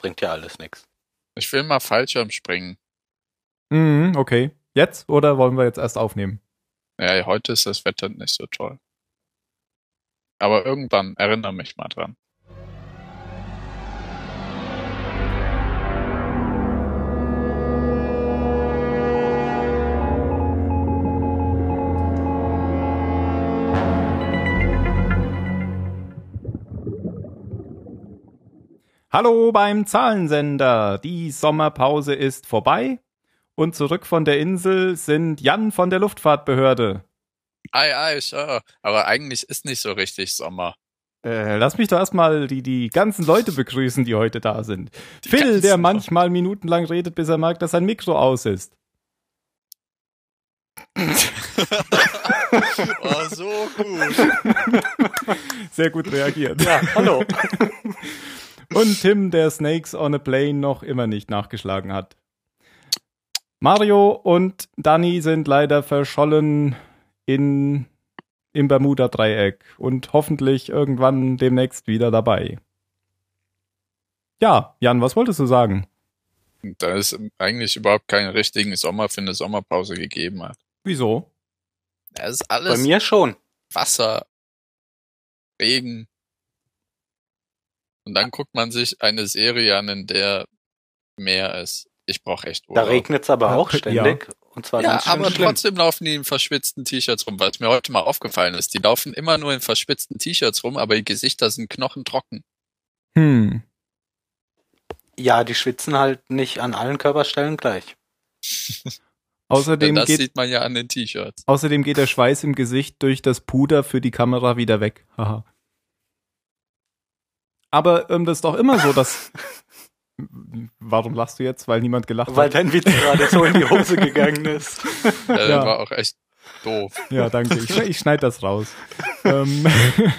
bringt ja alles nichts. Ich will mal Fallschirm springen. Mhm, okay. Jetzt oder wollen wir jetzt erst aufnehmen? Ja, heute ist das Wetter nicht so toll. Aber irgendwann erinnere mich mal dran. Hallo beim Zahlensender. Die Sommerpause ist vorbei und zurück von der Insel sind Jan von der Luftfahrtbehörde. Ei, ei, Sir. Aber eigentlich ist nicht so richtig Sommer. Äh, lass mich doch erstmal die, die ganzen Leute begrüßen, die heute da sind. Die Phil, der manchmal minutenlang redet, bis er merkt, dass sein Mikro aus ist. oh, so gut. Sehr gut reagiert. Ja, hallo. Und Tim, der Snakes on a Plane noch immer nicht nachgeschlagen hat. Mario und Danny sind leider verschollen in, im Bermuda-Dreieck und hoffentlich irgendwann demnächst wieder dabei. Ja, Jan, was wolltest du sagen? Da es eigentlich überhaupt keinen richtigen Sommer für eine Sommerpause gegeben hat. Wieso? Es ist Bei alles mir schon. Wasser, Regen. Und dann guckt man sich eine Serie an, in der Meer ist. Ich brauche echt Da Urlaub. regnet es aber Ja, auch ja. ständig. Und zwar Ja, aber schlimm. trotzdem laufen die in verschwitzten T-Shirts rum, weil es mir heute mal aufgefallen ist. Die laufen immer nur in verschwitzten T-Shirts rum, aber die Gesichter sind knochentrocken. Hm. Ja, die schwitzen halt nicht an allen Körperstellen gleich. Außerdem das geht, sieht man ja an den T-Shirts. außerdem geht der Schweiß im Gesicht durch das Puder für die Kamera wieder weg. Haha. Aber ähm, das ist doch immer so, dass. Warum lachst du jetzt? Weil niemand gelacht Weil hat. dein Witz gerade so in die Hose gegangen ist. Äh, Ja. War auch echt doof. Ja, danke. Ich, ich schneide das raus. ähm,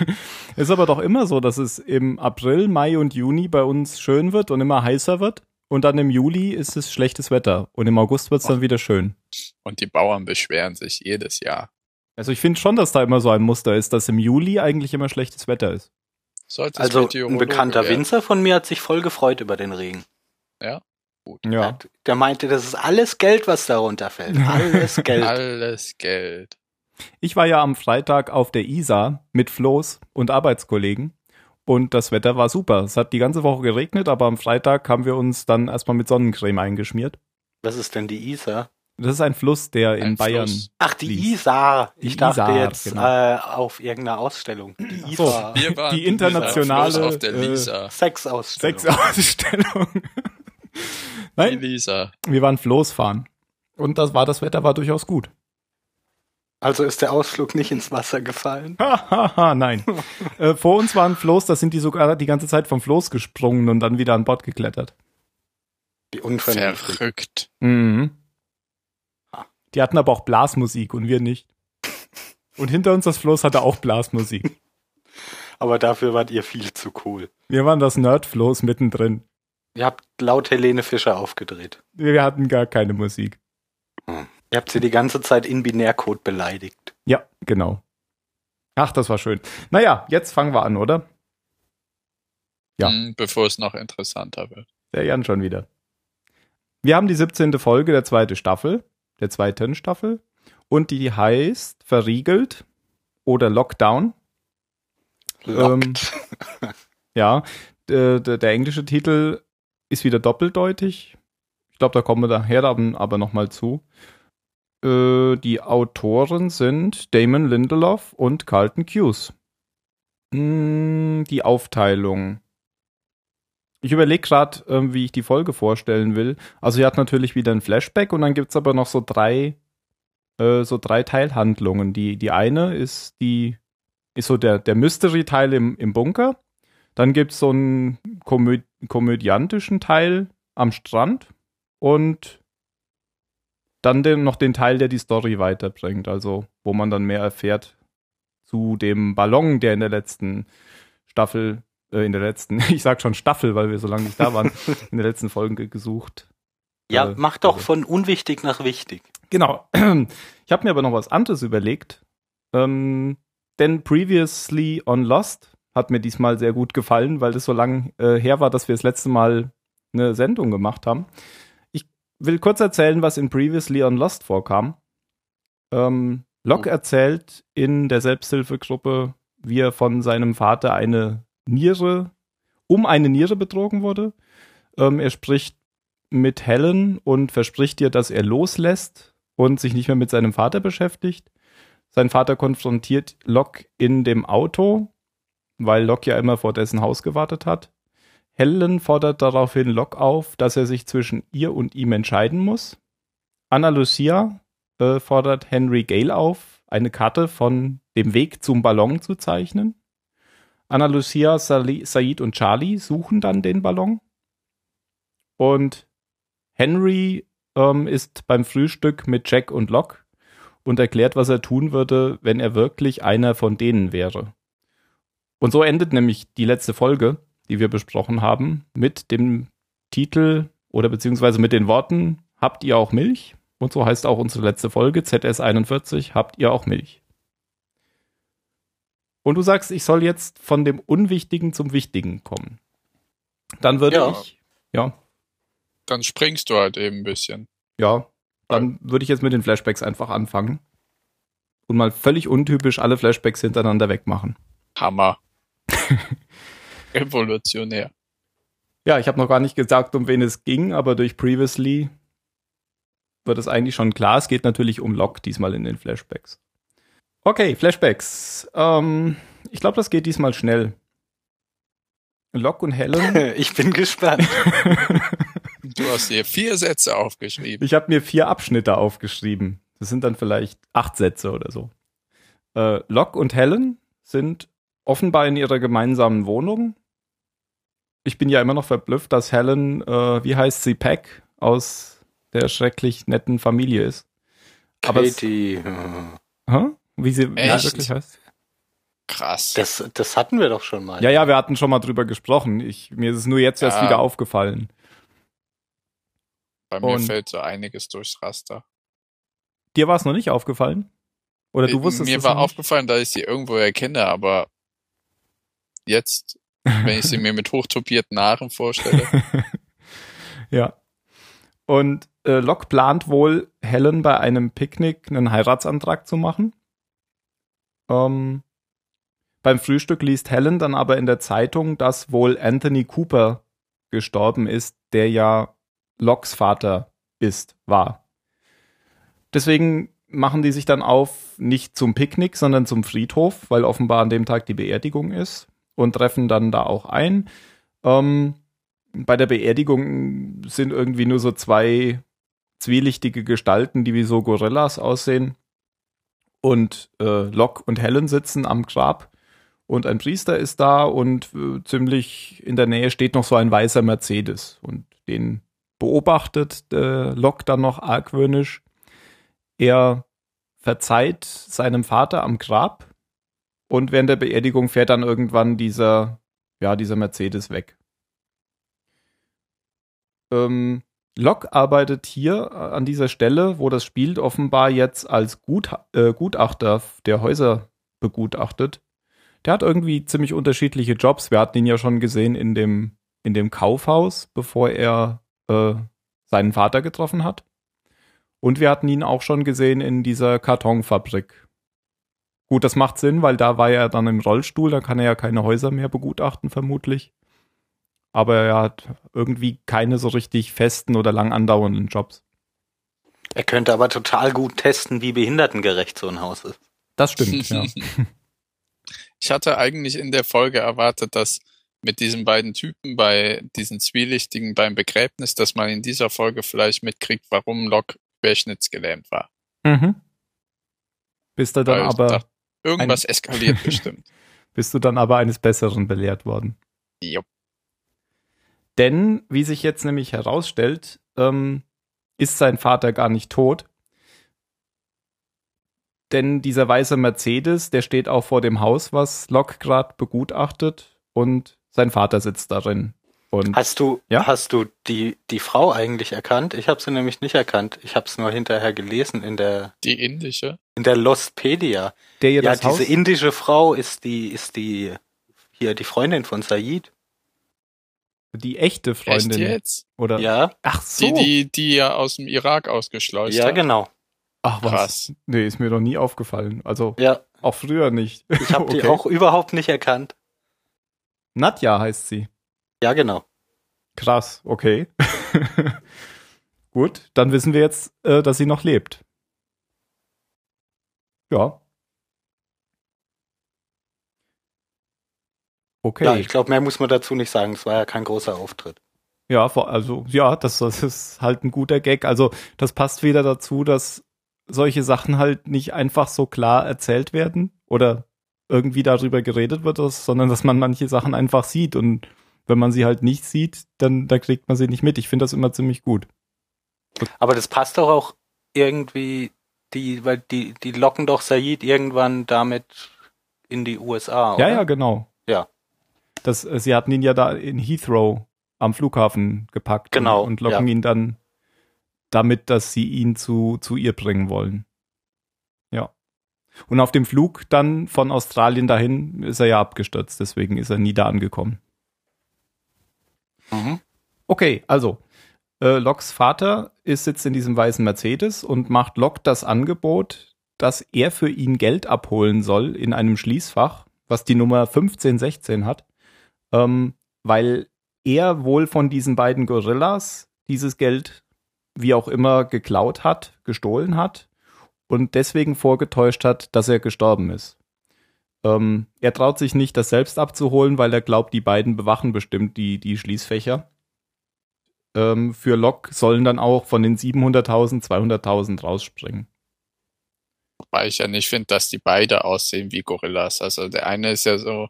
ist aber doch immer so, dass es im April, Mai und Juni bei uns schön wird und immer heißer wird. Und dann im Juli ist es schlechtes Wetter. Und im August wird es dann wieder schön. Und die Bauern beschweren sich jedes Jahr. Also ich finde schon, dass da immer so ein Muster ist, dass im Juli eigentlich immer schlechtes Wetter ist. Sollte Also ein bekannter werden. Winzer von mir hat sich voll gefreut über den Regen. Ja. Hat- Der meinte, das ist alles Geld, was da runterfällt. Alles Geld. Alles Geld. Ich war ja am Freitag auf der Isar mit Floß und Arbeitskollegen. Und das Wetter war super. Es hat die ganze Woche geregnet, aber am Freitag haben wir uns dann erstmal mit Sonnencreme eingeschmiert. Was ist denn die Isar? Das ist ein Fluss, der in Ein Bayern. Fluss. Ach, die Fließt. Isar. Ich Die dachte Isar, jetzt genau. äh, auf irgendeiner Ausstellung. Die so. Isar. Wir waren Die internationale, Fluss auf der äh. Sexausstellung. Sexausstellung. Die Nein, Lisa. wir waren Floß fahren. Und das war, das Wetter war durchaus gut. Also ist der Ausflug nicht ins Wasser gefallen. Hahaha, nein. äh, vor uns war ein Floß, da sind die sogar die ganze Zeit vom Floß gesprungen und dann wieder an Bord geklettert. Wie unvernünftig. Verrückt. Mhm. Die hatten aber auch Blasmusik und wir nicht. Und hinter uns das Floß hatte auch Blasmusik. Aber dafür wart ihr viel zu cool. Wir waren das Nerdfloß mittendrin. Ihr habt laut Helene Fischer aufgedreht. Wir hatten gar keine Musik. Ihr habt sie die ganze Zeit in Binärcode beleidigt. Ja, genau. Ach, das war schön. Naja, jetzt fangen wir an, oder? Ja. Hm, Bevor es noch interessanter wird. Der Jan schon wieder. Wir haben die 17. Folge der zweiten Staffel, der zweiten Staffel. Und die heißt Verriegelt oder Lockdown. Lockt. Ja, der, englische Titel ist wieder doppeldeutig. Ich glaube, da kommen wir daher aber, nochmal zu. Äh, die Autoren sind Damon Lindelof und Carlton Cuse. Hm, die Aufteilung. Ich überlege gerade, ähm, wie ich die Folge vorstellen will. Also sie hat natürlich wieder ein Flashback und dann gibt's aber noch so drei, äh, so drei Teilhandlungen. Die, die eine ist die, ist so der, der Mystery-Teil im, im Bunker. Dann gibt's so einen komö komödiantischen Teil am Strand und dann den, noch den Teil, der die Story weiterbringt. Also, wo man dann mehr erfährt zu dem Ballon, der in der letzten Staffel, äh, in der letzten, ich sag schon Staffel, weil wir so lange nicht da waren, in der letzten Folge gesucht. Ja, Äh, mach doch also- von unwichtig nach wichtig. Genau. Ich habe mir aber noch was anderes überlegt. Ähm, denn Previously on Lost hat mir diesmal sehr gut gefallen, weil das so lang äh, her war, dass wir das letzte Mal eine Sendung gemacht haben. Ich will kurz erzählen, was in Previously on Lost vorkam. Ähm, Locke Oh. erzählt in der Selbsthilfegruppe, wie er von seinem Vater eine Niere, um eine Niere betrogen wurde. Ähm, er spricht mit Helen und verspricht ihr, dass er loslässt und sich nicht mehr mit seinem Vater beschäftigt. Sein Vater konfrontiert Locke in dem Auto, weil Locke ja immer vor dessen Haus gewartet hat. Helen fordert daraufhin Locke auf, dass er sich zwischen ihr und ihm entscheiden muss. Anna Lucia äh, fordert Henry Gale auf, eine Karte von dem Weg zum Ballon zu zeichnen. Anna Lucia, Said und Charlie suchen dann den Ballon. Und Henry ähm, ist beim Frühstück mit Jack und Locke und erklärt, was er tun würde, wenn er wirklich einer von denen wäre. Und so endet nämlich die letzte Folge, die wir besprochen haben, mit dem Titel oder beziehungsweise mit den Worten, habt ihr auch Milch? Und so heißt auch unsere letzte Folge, ZS41, habt ihr auch Milch? Und du sagst, ich soll jetzt von dem Unwichtigen zum Wichtigen kommen. Dann würde Ja. ich, ja, Dann springst du halt eben ein bisschen. ja, dann würde ich jetzt mit den Flashbacks einfach anfangen und mal völlig untypisch alle Flashbacks hintereinander wegmachen. Hammer. Revolutionär. Ja, ich habe noch gar nicht gesagt, um wen es ging, aber durch Previously wird es eigentlich schon klar. Es geht natürlich um Locke diesmal in den Flashbacks. Okay, Flashbacks. Ähm, ich glaube, das geht diesmal schnell. Locke und Helen. Ich bin gespannt. Du hast dir vier Sätze aufgeschrieben. Ich habe mir vier Abschnitte aufgeschrieben. Das sind dann vielleicht acht Sätze oder so. Äh, Locke und Helen sind offenbar in ihrer gemeinsamen Wohnung. Ich bin ja immer noch verblüfft, dass Helen, äh, wie heißt sie, Peck aus der schrecklich netten Familie ist. Aber es- Katie. äh, Hä? Wie sie Echt? wirklich heißt? Krass. Das, das hatten wir doch schon mal. Ja, ja, wir hatten schon mal drüber gesprochen. Ich, mir ist es nur jetzt erst Ja. wieder aufgefallen. Bei mir und- fällt so einiges durchs Raster. Dir war es noch nicht aufgefallen? Oder du wusstest mir es war aufgefallen, dass ich sie irgendwo erkenne, aber jetzt, wenn ich sie mir mit hochtopierten Haaren vorstelle, ja. Und äh, Locke plant wohl, Helen bei einem Picknick einen Heiratsantrag zu machen. Ähm, beim Frühstück liest Helen dann aber in der Zeitung, dass wohl Anthony Cooper gestorben ist, der ja Lockes Vater ist, war. Deswegen machen die sich dann auf, nicht zum Picknick, sondern zum Friedhof, weil offenbar an dem Tag die Beerdigung ist und treffen dann da auch ein. Ähm, bei der Beerdigung sind irgendwie nur so zwei zwielichtige Gestalten, die wie so Gorillas aussehen. Und äh, Locke und Helen sitzen am Grab und ein Priester ist da und äh, ziemlich in der Nähe steht noch so ein weißer Mercedes und den beobachtet äh, Locke dann noch argwöhnisch. Er verzeiht seinem Vater am Grab und während der Beerdigung fährt dann irgendwann dieser, ja, dieser Mercedes weg. Ähm, Locke arbeitet hier äh, an dieser Stelle, wo das spielt, offenbar jetzt als Gut, äh, Gutachter der Häuser begutachtet. Der hat irgendwie ziemlich unterschiedliche Jobs. Wir hatten ihn ja schon gesehen in dem, in dem Kaufhaus, bevor er äh, seinen Vater getroffen hat. Und wir hatten ihn auch schon gesehen in dieser Kartonfabrik. Gut, das macht Sinn, weil da war er dann im Rollstuhl, da kann er ja keine Häuser mehr begutachten, vermutlich. Aber er hat irgendwie keine so richtig festen oder lang andauernden Jobs. Er könnte aber total gut testen, wie behindertengerecht so ein Haus ist. Das stimmt, ja. Ich hatte eigentlich in der Folge erwartet, dass mit diesen beiden Typen bei diesen Zwielichtigen beim Begräbnis, dass man in dieser Folge vielleicht mitkriegt, warum Locke querschnittsgelähmt war. Mhm. Bist du dann Weil aber, dachte, irgendwas eskaliert bestimmt. bist du dann aber eines Besseren belehrt worden. Jupp. Denn, wie sich jetzt nämlich herausstellt, ähm, ist sein Vater gar nicht tot. Denn dieser weiße Mercedes, der steht auch vor dem Haus, was Locke gerade begutachtet und sein Vater sitzt darin. Und Hast du, Ja? hast du die, die Frau eigentlich erkannt? Ich habe sie nämlich nicht erkannt. Ich habe es nur hinterher gelesen in der, Die indische. in der Lostpedia. der ihr Ja, das diese Haus, indische Frau ist die, ist die, hier die Freundin von Said. Die echte Echt Freundin. jetzt? Oder? Ja, Ach so. Die, die, die ja aus dem Irak ausgeschleust ja, hat. genau. Ach was. Krass. Nee, ist mir noch nie aufgefallen. Also Ja, auch früher nicht. ich habe die Okay. auch überhaupt nicht erkannt. Nadja heißt sie. Ja, genau. Krass, okay. Gut, dann wissen wir jetzt, äh, dass sie noch lebt. Ja. Okay. Ja, ich glaube, mehr muss man dazu nicht sagen. Es war ja kein großer Auftritt. Ja, also ja, das, das ist halt ein guter Gag. Also das passt wieder dazu, dass solche Sachen halt nicht einfach so klar erzählt werden oder irgendwie darüber geredet wird, sondern dass man manche Sachen einfach sieht und wenn man sie halt nicht sieht, dann da kriegt man sie nicht mit. Ich finde das immer ziemlich gut. Aber das passt doch auch irgendwie, die, weil die, die locken doch Said irgendwann damit in die USA, oder? Ja, ja, genau. Das, äh, sie hatten ihn ja da in Heathrow am Flughafen gepackt Genau, und, und locken ja. ihn dann damit, dass sie ihn zu, zu ihr bringen wollen. Ja. Und auf dem Flug dann von Australien dahin ist er ja abgestürzt, deswegen ist er nie da angekommen. Mhm. Okay, also äh, Locks Vater ist jetzt in diesem weißen Mercedes und macht Locke das Angebot, dass er für ihn Geld abholen soll in einem Schließfach, was die Nummer 1516 hat, ähm, weil er wohl von diesen beiden Gorillas dieses Geld wie auch immer geklaut hat, gestohlen hat und deswegen vorgetäuscht hat, dass er gestorben ist. Ähm, er traut sich nicht, das selbst abzuholen, weil er glaubt, die beiden bewachen bestimmt die, die Schließfächer. Ähm, für Locke sollen dann auch von den 700.000 200.000 rausspringen. Wobei ich ja nicht finde, dass die beide aussehen wie Gorillas. Also der eine ist ja so,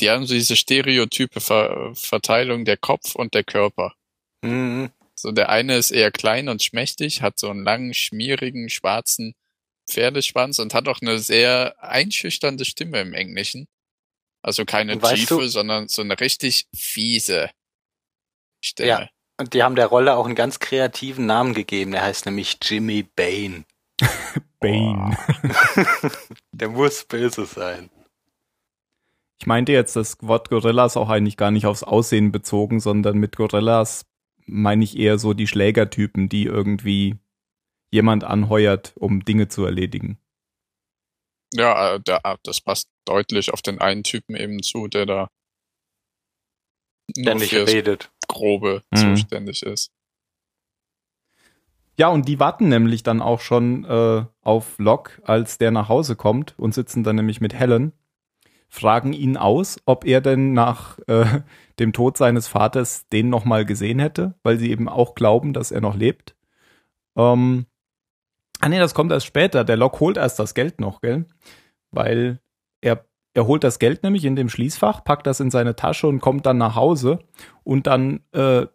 die haben so diese stereotype Ver Verteilung der Kopf und der Körper. Mhm. So der eine ist eher klein und schmächtig, hat so einen langen, schmierigen, schwarzen Pferdeschwanz und hat auch eine sehr einschüchternde Stimme im Englischen. Also keine weißt tiefe, du- sondern so eine richtig fiese Stimme. Ja. Und die haben der Rolle auch einen ganz kreativen Namen gegeben. Der heißt nämlich Jimmy Bain. Bane. Der muss böse sein. Ich meinte jetzt das Wort Gorillas auch eigentlich gar nicht aufs Aussehen bezogen, sondern mit Gorillas meine ich eher so die Schlägertypen, die irgendwie jemand anheuert, um Dinge zu erledigen. Ja, äh, der, das passt deutlich auf den einen Typen eben zu, der da fürs redet. Grobe Mhm. zuständig ist. Ja, und die warten nämlich dann auch schon äh, auf Locke, als der nach Hause kommt und sitzen dann nämlich mit Helen, fragen ihn aus, ob er denn nach äh, dem Tod seines Vaters den nochmal gesehen hätte, weil sie eben auch glauben, dass er noch lebt. Ähm, ah nee, das kommt erst später. Der Locke holt erst das Geld noch, gell? Weil er, er holt das Geld nämlich in dem Schließfach, packt das in seine Tasche und kommt dann nach Hause und dann äh,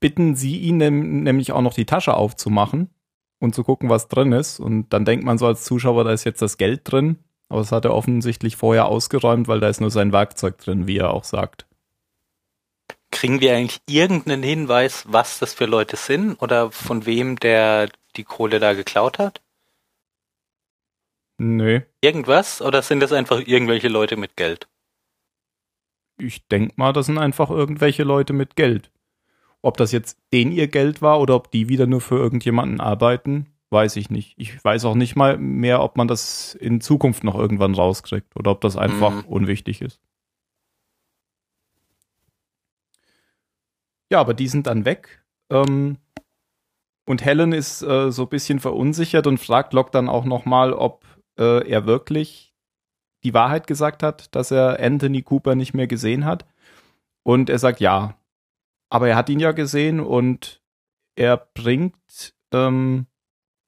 bitten sie ihn nämlich auch noch die Tasche aufzumachen und zu gucken, was drin ist. Und dann denkt man so als Zuschauer, da ist jetzt das Geld drin. Aber das hat er offensichtlich vorher ausgeräumt, weil da ist nur sein Werkzeug drin, wie er auch sagt. Kriegen wir eigentlich irgendeinen Hinweis, was das für Leute sind oder von wem der die Kohle da geklaut hat? Nö, Irgendwas? Oder sind das einfach irgendwelche Leute mit Geld? ich denk mal, das sind einfach irgendwelche Leute mit Geld. Ob das jetzt denen ihr Geld war oder ob die wieder nur für irgendjemanden arbeiten, weiß ich nicht. Ich weiß auch nicht mal mehr, ob man das in Zukunft noch irgendwann rauskriegt oder ob das einfach Mhm. unwichtig ist. Ja, aber die sind dann weg. Ähm, und Helen ist äh, so ein bisschen verunsichert und fragt Locke dann auch nochmal, ob äh, er wirklich die Wahrheit gesagt hat, dass er Anthony Cooper nicht mehr gesehen hat. Und er sagt ja. Aber er hat ihn ja gesehen und er bringt ähm,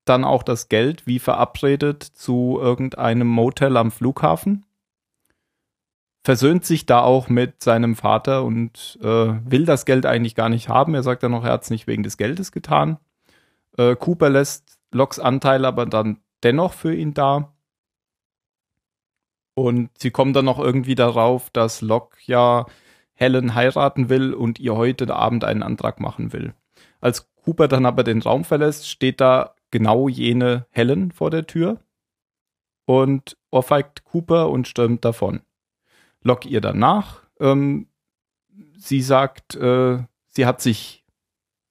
dann auch das Geld, wie verabredet, zu irgendeinem Motel am Flughafen. Versöhnt sich da auch mit seinem Vater und äh, will das Geld eigentlich gar nicht haben. Er sagt dann noch, er hat es nicht wegen des Geldes getan. Äh, Cooper lässt Locks Anteil aber dann dennoch für ihn da. Und sie kommen dann noch irgendwie darauf, dass Locke ja Helen heiraten will und ihr heute Abend einen Antrag machen will. Als Cooper dann aber den Raum verlässt, steht da genau jene Helen vor der Tür und ohrfeigt Cooper und stürmt davon. Locke ihr danach. Ähm, sie sagt, äh, sie hat sich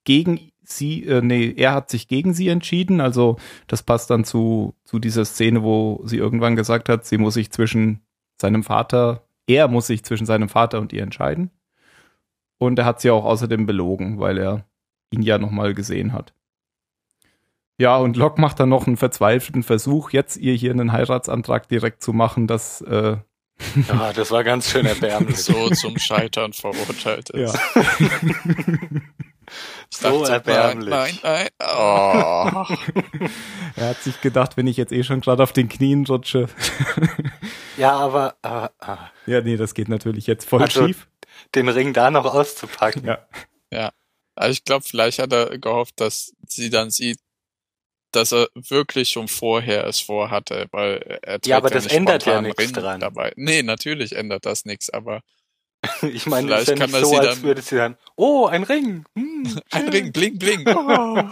gegen sie, äh, nee, er hat sich gegen sie entschieden. Also das passt dann zu, zu dieser Szene, wo sie irgendwann gesagt hat, sie muss sich zwischen seinem Vater, er muss sich zwischen seinem Vater und ihr entscheiden. Und er hat sie auch außerdem belogen, weil er ihn ja nochmal gesehen hat. Ja, und Locke macht dann noch einen verzweifelten Versuch, jetzt ihr hier einen Heiratsantrag direkt zu machen, dass äh, Ja, das war ganz schön erbärmlich. so zum Scheitern verurteilt ist. ja. So dachte, erbärmlich. Nein, nein, nein. Oh. er hat sich gedacht, wenn ich jetzt eh schon gerade auf den Knien rutsche. Ja, aber äh, äh, ja, nee, das geht natürlich jetzt voll Also- schief. den Ring da noch auszupacken. Ja. Also ich glaube, vielleicht hat er gehofft, dass sie dann sieht, dass er wirklich schon vorher es vorhatte, weil er trägt Ja, aber das nicht ändert ja nichts Ring dran. Dabei. Nee, natürlich ändert das nichts, aber Ich meine, Vielleicht ist ja kann nicht er so, sie als dann- würde sie dann, oh, ein Ring. Hm, ein. Ring, bling, bling. Oh.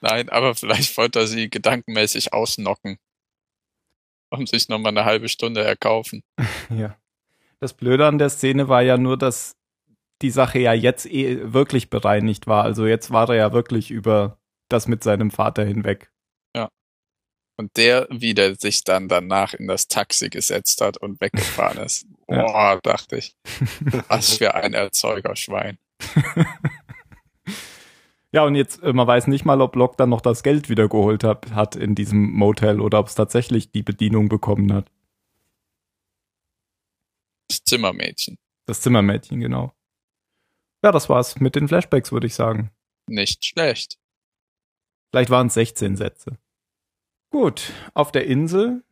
Nein, aber vielleicht wollte er sie gedankenmäßig ausnocken. Um sich nochmal eine halbe Stunde erkaufen. Ja. Das Blöde an der Szene war ja nur, dass die Sache ja jetzt eh wirklich bereinigt war. Also jetzt war er ja wirklich über das mit seinem Vater hinweg. Und der wieder sich dann danach in das Taxi gesetzt hat und weggefahren ist. Boah, dachte ich. Was für ein Erzeugerschwein. Ja, und jetzt, äh, man weiß nicht mal, ob Locke dann noch das Geld wiedergeholt hat, hat in diesem Motel oder ob es tatsächlich die Bedienung bekommen hat. Das Zimmermädchen. Das Zimmermädchen, genau. Ja, das war's mit den Flashbacks, würde ich sagen. Nicht schlecht. Vielleicht waren es 16 Sätze. Gut, auf der Insel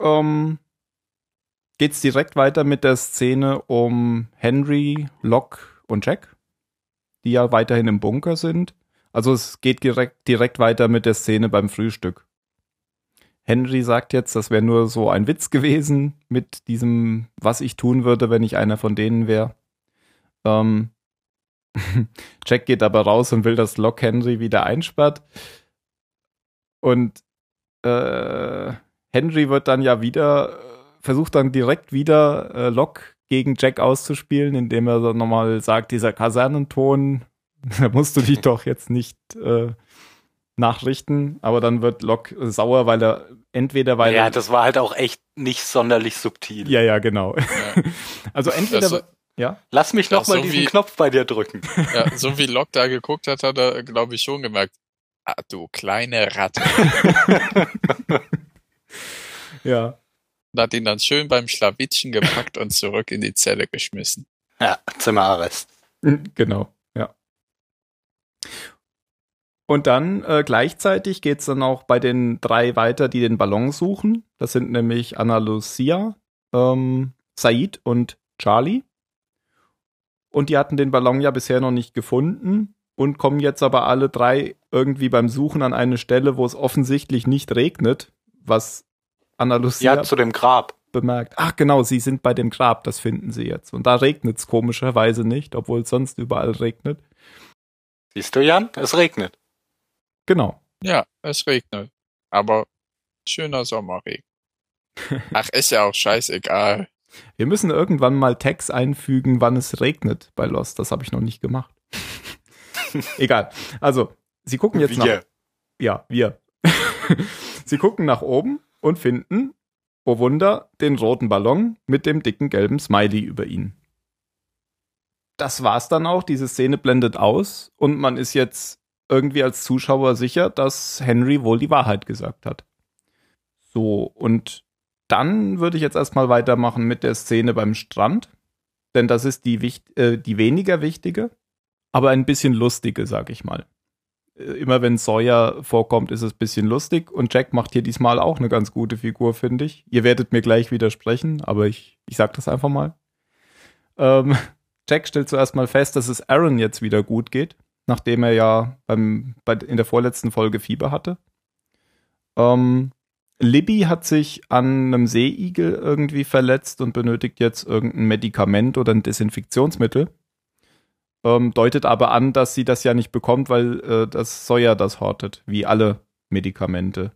ähm, geht's direkt weiter mit der Szene um Henry, Locke und Jack, die ja weiterhin im Bunker sind. Also es geht direkt, direkt weiter mit der Szene beim Frühstück. Henry sagt jetzt, das wäre nur so ein Witz gewesen mit diesem, was ich tun würde, wenn ich einer von denen wäre. Ähm, Jack geht aber raus und will, dass Locke Henry wieder einsperrt. Und äh, Henry wird dann ja wieder, versucht dann direkt wieder äh, Locke gegen Jack auszuspielen, indem er dann nochmal sagt, dieser Kasernenton, da musst du dich doch jetzt nicht äh, nachrichten. Aber dann wird Locke äh, sauer, weil er entweder weil Ja, er, das war halt auch echt nicht sonderlich subtil. ja, ja, genau. Ja, Also entweder, Also- ja, Lass mich Ja, noch mal so diesen wie- Knopf bei dir drücken. ja, so wie Locke da geguckt hat, hat er, glaube ich, schon gemerkt. Ah, du kleine Ratte. ja. Und hat ihn dann schön beim Schlawittchen gepackt und zurück in die Zelle geschmissen. Ja, Zimmerarrest. Genau, ja. Und dann äh, gleichzeitig geht's dann auch bei den drei weiter, die den Ballon suchen. Das sind nämlich Anna Lucia, ähm, Said und Charlie. Und die hatten den Ballon ja bisher noch nicht gefunden und kommen jetzt aber alle drei irgendwie beim Suchen an eine Stelle, wo es offensichtlich nicht regnet, was Anna Lucia Ja, zu dem Grab. bemerkt. Ach genau, sie sind bei dem Grab, das finden sie jetzt. Und da regnet es komischerweise nicht, obwohl es sonst überall regnet. Siehst du, Jan? Es regnet. Genau. Ja, es regnet. Aber schöner Sommerregen. Ach, ist ja auch scheißegal. Wir müssen irgendwann mal Tags einfügen, wann es regnet bei Lost. Das habe ich noch nicht gemacht. Egal. Also, sie gucken jetzt nach. Wir. Ja, wir. sie gucken nach oben und finden, oh Wunder, den roten Ballon mit dem dicken gelben Smiley über ihn. Das war's dann auch. Diese Szene blendet aus und man ist jetzt irgendwie als Zuschauer sicher, dass Henry wohl die Wahrheit gesagt hat. So, und dann würde ich jetzt erstmal weitermachen mit der Szene beim Strand. Denn das ist die, wicht äh, die weniger wichtige, aber ein bisschen lustige, sag ich mal. Äh, Immer wenn Sawyer vorkommt, ist es ein bisschen lustig. Und Jack macht hier diesmal auch eine ganz gute Figur, finde ich. Ihr werdet mir gleich widersprechen, aber ich, ich sag das einfach mal. Ähm, Jack stellt zuerst mal fest, dass es Aaron jetzt wieder gut geht, nachdem er ja beim, bei, in der vorletzten Folge Fieber hatte. Ähm, Libby hat sich an einem Seeigel irgendwie verletzt und benötigt jetzt irgendein Medikament oder ein Desinfektionsmittel. Ähm, deutet aber an, dass sie das ja nicht bekommt, weil äh, das Sawyer das hortet, wie alle Medikamente.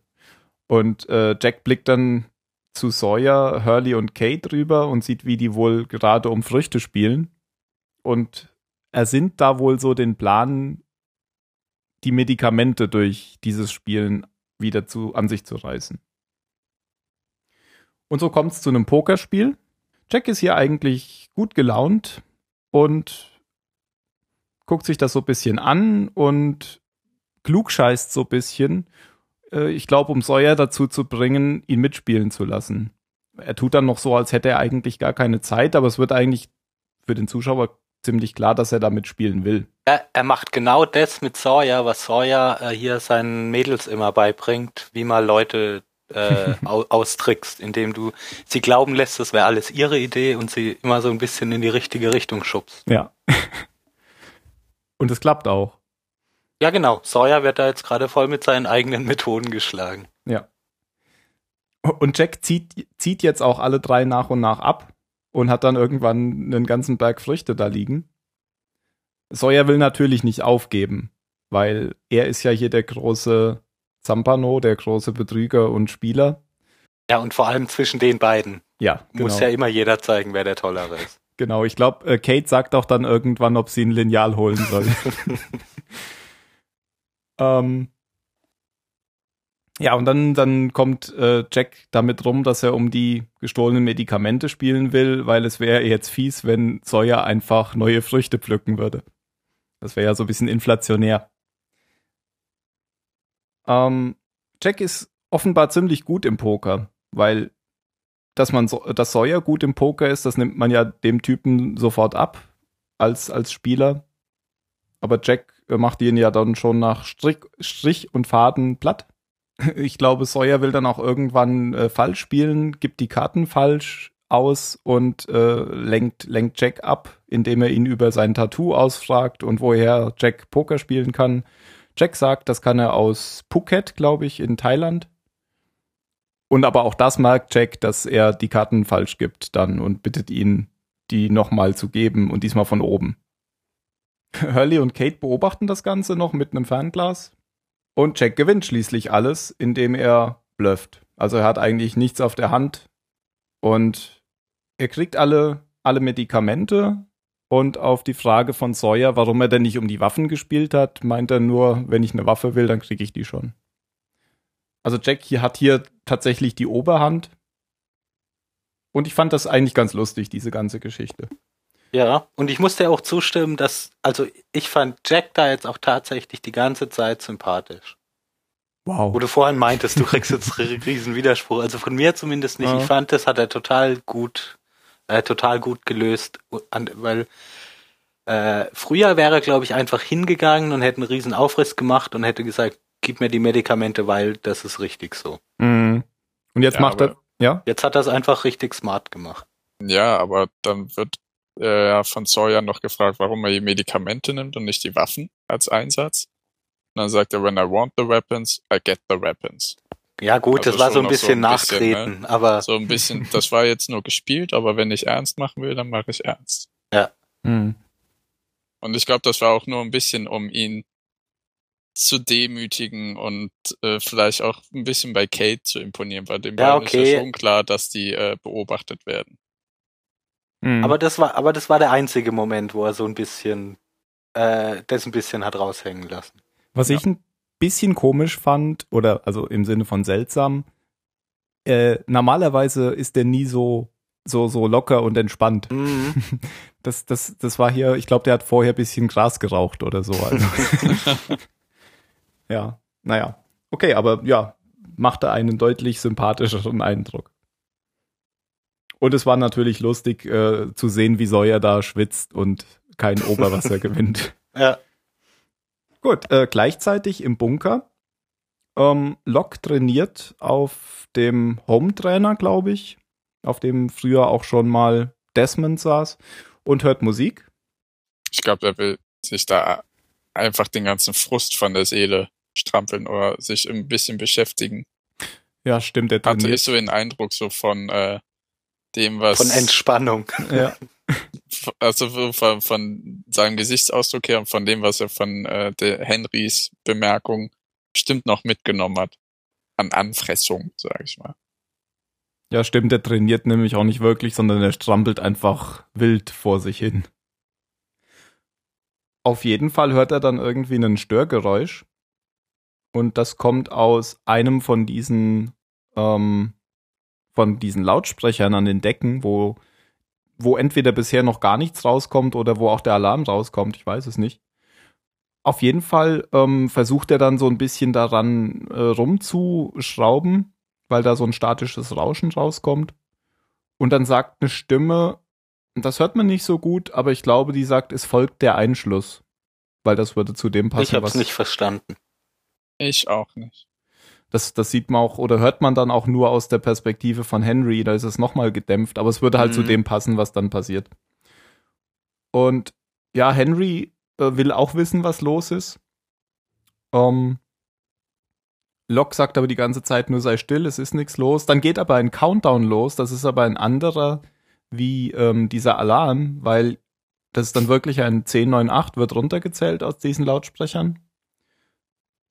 Und äh, Jack blickt dann zu Sawyer, Hurley und Kate rüber und sieht, wie die wohl gerade um Früchte spielen. und ersinnt da wohl so den Plan, die Medikamente durch dieses Spielen wieder zu, an sich zu reißen. Und so kommt es zu einem Pokerspiel. Jack ist hier eigentlich gut gelaunt und guckt sich das so ein bisschen an und klugscheißt so ein bisschen. Äh, ich glaube, um Sawyer dazu zu bringen, ihn mitspielen zu lassen. Er tut dann noch so, als hätte er eigentlich gar keine Zeit, aber es wird eigentlich für den Zuschauer ziemlich klar, dass er da mitspielen will. Er, er macht genau das mit Sawyer, was Sawyer äh, hier seinen Mädels immer beibringt, wie man Leute äh, austrickst, indem du sie glauben lässt, das wäre alles ihre Idee und sie immer so ein bisschen in die richtige Richtung schubst. Ja. und es klappt auch. Ja, genau. Sawyer wird da jetzt gerade voll mit seinen eigenen Methoden geschlagen. Ja. Und Jack zieht, zieht jetzt auch alle drei nach und nach ab und hat dann irgendwann einen ganzen Berg Früchte da liegen. Sawyer will natürlich nicht aufgeben, weil er ist ja hier der große Zampano, der große Betrüger und Spieler. Ja, und vor allem zwischen den beiden. Ja, genau. Muss ja immer jeder zeigen, wer der Tollere ist. Genau, ich glaube, äh, Kate sagt auch dann irgendwann, ob sie ein Lineal holen soll. ähm, ja, und dann, dann kommt äh, Jack damit rum, dass er um die gestohlenen Medikamente spielen will, weil es wäre jetzt fies, wenn Sawyer einfach neue Früchte pflücken würde. Das wäre ja so ein bisschen inflationär. Ähm, Jack ist offenbar ziemlich gut im Poker, weil dass man so, dass Sawyer gut im Poker ist, das nimmt man ja dem Typen sofort ab als als Spieler. Aber Jack macht ihn ja dann schon nach Strich, Strich und Faden platt. Ich glaube, Sawyer will dann auch irgendwann äh, falsch spielen, gibt die Karten falsch aus und äh, lenkt, lenkt Jack ab, indem er ihn über sein Tattoo ausfragt und woher Jack Poker spielen kann. Jack sagt, das kann er aus Phuket, glaube ich, in Thailand. Und aber auch das merkt Jack, dass er die Karten falsch gibt dann und bittet ihn, die nochmal zu geben und diesmal von oben. Hurley und Kate beobachten das Ganze noch mit einem Fernglas. Und Jack gewinnt schließlich alles, indem er blufft. Also er hat eigentlich nichts auf der Hand und er kriegt alle, alle Medikamente und auf die Frage von Sawyer, warum er denn nicht um die Waffen gespielt hat, meint er nur, wenn ich eine Waffe will, dann kriege ich die schon. Also Jack hier hat hier tatsächlich die Oberhand. Und ich fand das eigentlich ganz lustig, diese ganze Geschichte. Ja, und ich musste auch zustimmen, dass, also ich fand Jack da jetzt auch tatsächlich die ganze Zeit sympathisch. Wow. Wo du vorhin meintest, du kriegst jetzt riesen Widerspruch. Also von mir zumindest nicht. Ja. Ich fand, das hat er total gut äh, total gut gelöst, weil äh, früher wäre, glaube ich, einfach hingegangen und hätte einen riesen Aufriss gemacht und hätte gesagt, gib mir die Medikamente, weil das ist richtig so. Mhm. Und jetzt ja, macht er, ja? Jetzt hat er es einfach richtig smart gemacht. Ja, aber dann wird äh, von Sawyer noch gefragt, warum er die Medikamente nimmt und nicht die Waffen als Einsatz. Und dann sagt er, when I want the weapons, I get the weapons. Ja gut, also das war so ein bisschen so ein Nachtreten, bisschen, ne? aber so ein bisschen, das war jetzt nur gespielt, aber wenn ich ernst machen will, dann mache ich ernst. Ja. Hm. Und ich glaube, das war auch nur ein bisschen, um ihn zu demütigen und äh, vielleicht auch ein bisschen bei Kate zu imponieren, weil dem ja, okay. ist ja schon klar, dass die äh, beobachtet werden. Hm. Aber das war, aber das war der einzige Moment, wo er so ein bisschen, äh, das ein bisschen hat raushängen lassen. Was ja. ich ein bisschen komisch fand, oder also im Sinne von seltsam, äh, normalerweise ist der nie so so so locker und entspannt. Mhm. Das das das war hier, ich glaube, der hat vorher bisschen Gras geraucht oder so. Also. ja, naja, okay, aber ja, machte einen deutlich sympathischeren Eindruck. Und es war natürlich lustig äh, zu sehen, wie Sawyer da schwitzt und kein Oberwasser gewinnt. Ja. Gut, äh, gleichzeitig im Bunker. Ähm, Locke trainiert auf dem Home-Trainer, glaube ich, auf dem früher auch schon mal Desmond saß und hört Musik. Ich glaube, er will sich da einfach den ganzen Frust von der Seele strampeln oder sich ein bisschen beschäftigen. Ja, stimmt. Er Hatte ich so den Eindruck so von äh, dem, was... Von Entspannung. Ja. also von, von seinem Gesichtsausdruck her und von dem, was er von äh, der Henrys Bemerkung bestimmt noch mitgenommen hat. An Anfressung, sag ich mal. Ja, stimmt, der trainiert nämlich auch nicht wirklich, sondern er strampelt einfach wild vor sich hin. Auf jeden Fall hört er dann irgendwie ein Störgeräusch. Und das kommt aus einem von diesen, ähm, von diesen Lautsprechern an den Decken, wo, wo entweder bisher noch gar nichts rauskommt oder wo auch der Alarm rauskommt. Ich weiß es nicht. Auf jeden Fall ähm, versucht er dann so ein bisschen daran äh, rumzuschrauben, weil da so ein statisches Rauschen rauskommt. Und dann sagt eine Stimme, das hört man nicht so gut, aber ich glaube, die sagt, es folgt der Einschluss. Weil das würde zu dem passen. Ich habe es nicht verstanden. Ich auch nicht. Das, das sieht man auch oder hört man dann auch nur aus der Perspektive von Henry, da ist es nochmal gedämpft, aber es würde halt mhm. zu dem passen, was dann passiert. Und ja, Henry äh, will auch wissen, was los ist. Ähm, Locke sagt aber die ganze Zeit nur sei still, es ist nichts los. Dann geht aber ein Countdown los, das ist aber ein anderer wie ähm, dieser Alarm, weil das ist dann wirklich ein 1098 wird runtergezählt aus diesen Lautsprechern.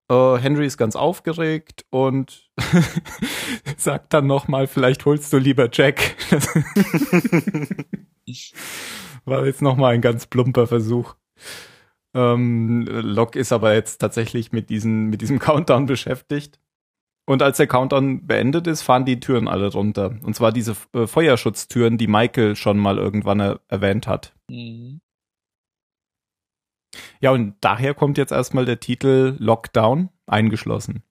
Äh, Henry ist ganz aufgeregt und sagt dann nochmal, vielleicht holst du lieber Jack. War jetzt nochmal ein ganz plumper Versuch. Ähm, Locke ist aber jetzt tatsächlich mit, diesen, mit diesem Countdown beschäftigt. Und als der Countdown beendet ist, fahren die Türen alle runter. Und zwar diese äh, Feuerschutztüren, die Michael schon mal irgendwann er erwähnt hat. Mhm. Ja, und daher kommt jetzt erstmal der Titel Lockdown, eingeschlossen.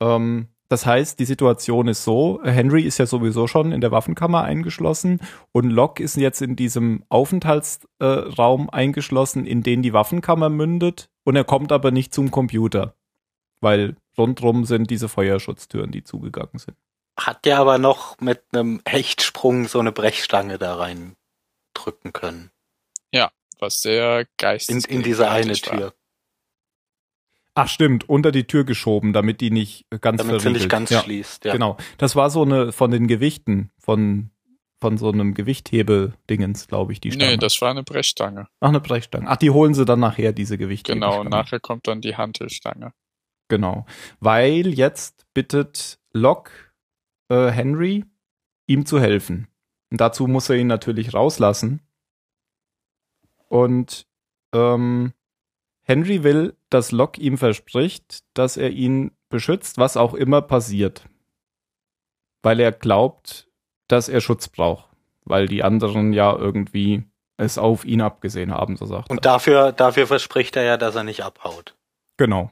Ähm, das heißt, die Situation ist so, Henry ist ja sowieso schon in der Waffenkammer eingeschlossen und Locke ist jetzt in diesem Aufenthaltsraum äh, eingeschlossen, in den die Waffenkammer mündet und er kommt aber nicht zum Computer, weil rundrum sind diese Feuerschutztüren, die zugegangen sind. Hat der aber noch mit einem Hechtsprung so eine Brechstange da rein drücken können. Ja, was sehr geistig in, in diese eine Tür. Ach stimmt, unter die Tür geschoben, damit die nicht ganz damit verriegelt. sie nicht ganz ja, schließt. Ja. Genau, das war so eine von den Gewichten von von so einem Gewichthebel-Dingens, glaube ich, die Stange. Nee, das war eine Brechstange. Ach, eine Brechstange. Ach, die holen sie dann nachher, diese Gewichthebel. Genau, und nachher kommt dann die Hantelstange. Genau, weil jetzt bittet Locke äh, Henry, ihm zu helfen. Und dazu muss er ihn natürlich rauslassen. Und ähm, Henry will, dass Locke ihm verspricht, dass er ihn beschützt, was auch immer passiert. Weil er glaubt, dass er Schutz braucht. Weil die anderen ja irgendwie es auf ihn abgesehen haben, so sagt Und er. Und dafür, dafür verspricht er ja, dass er nicht abhaut. Genau.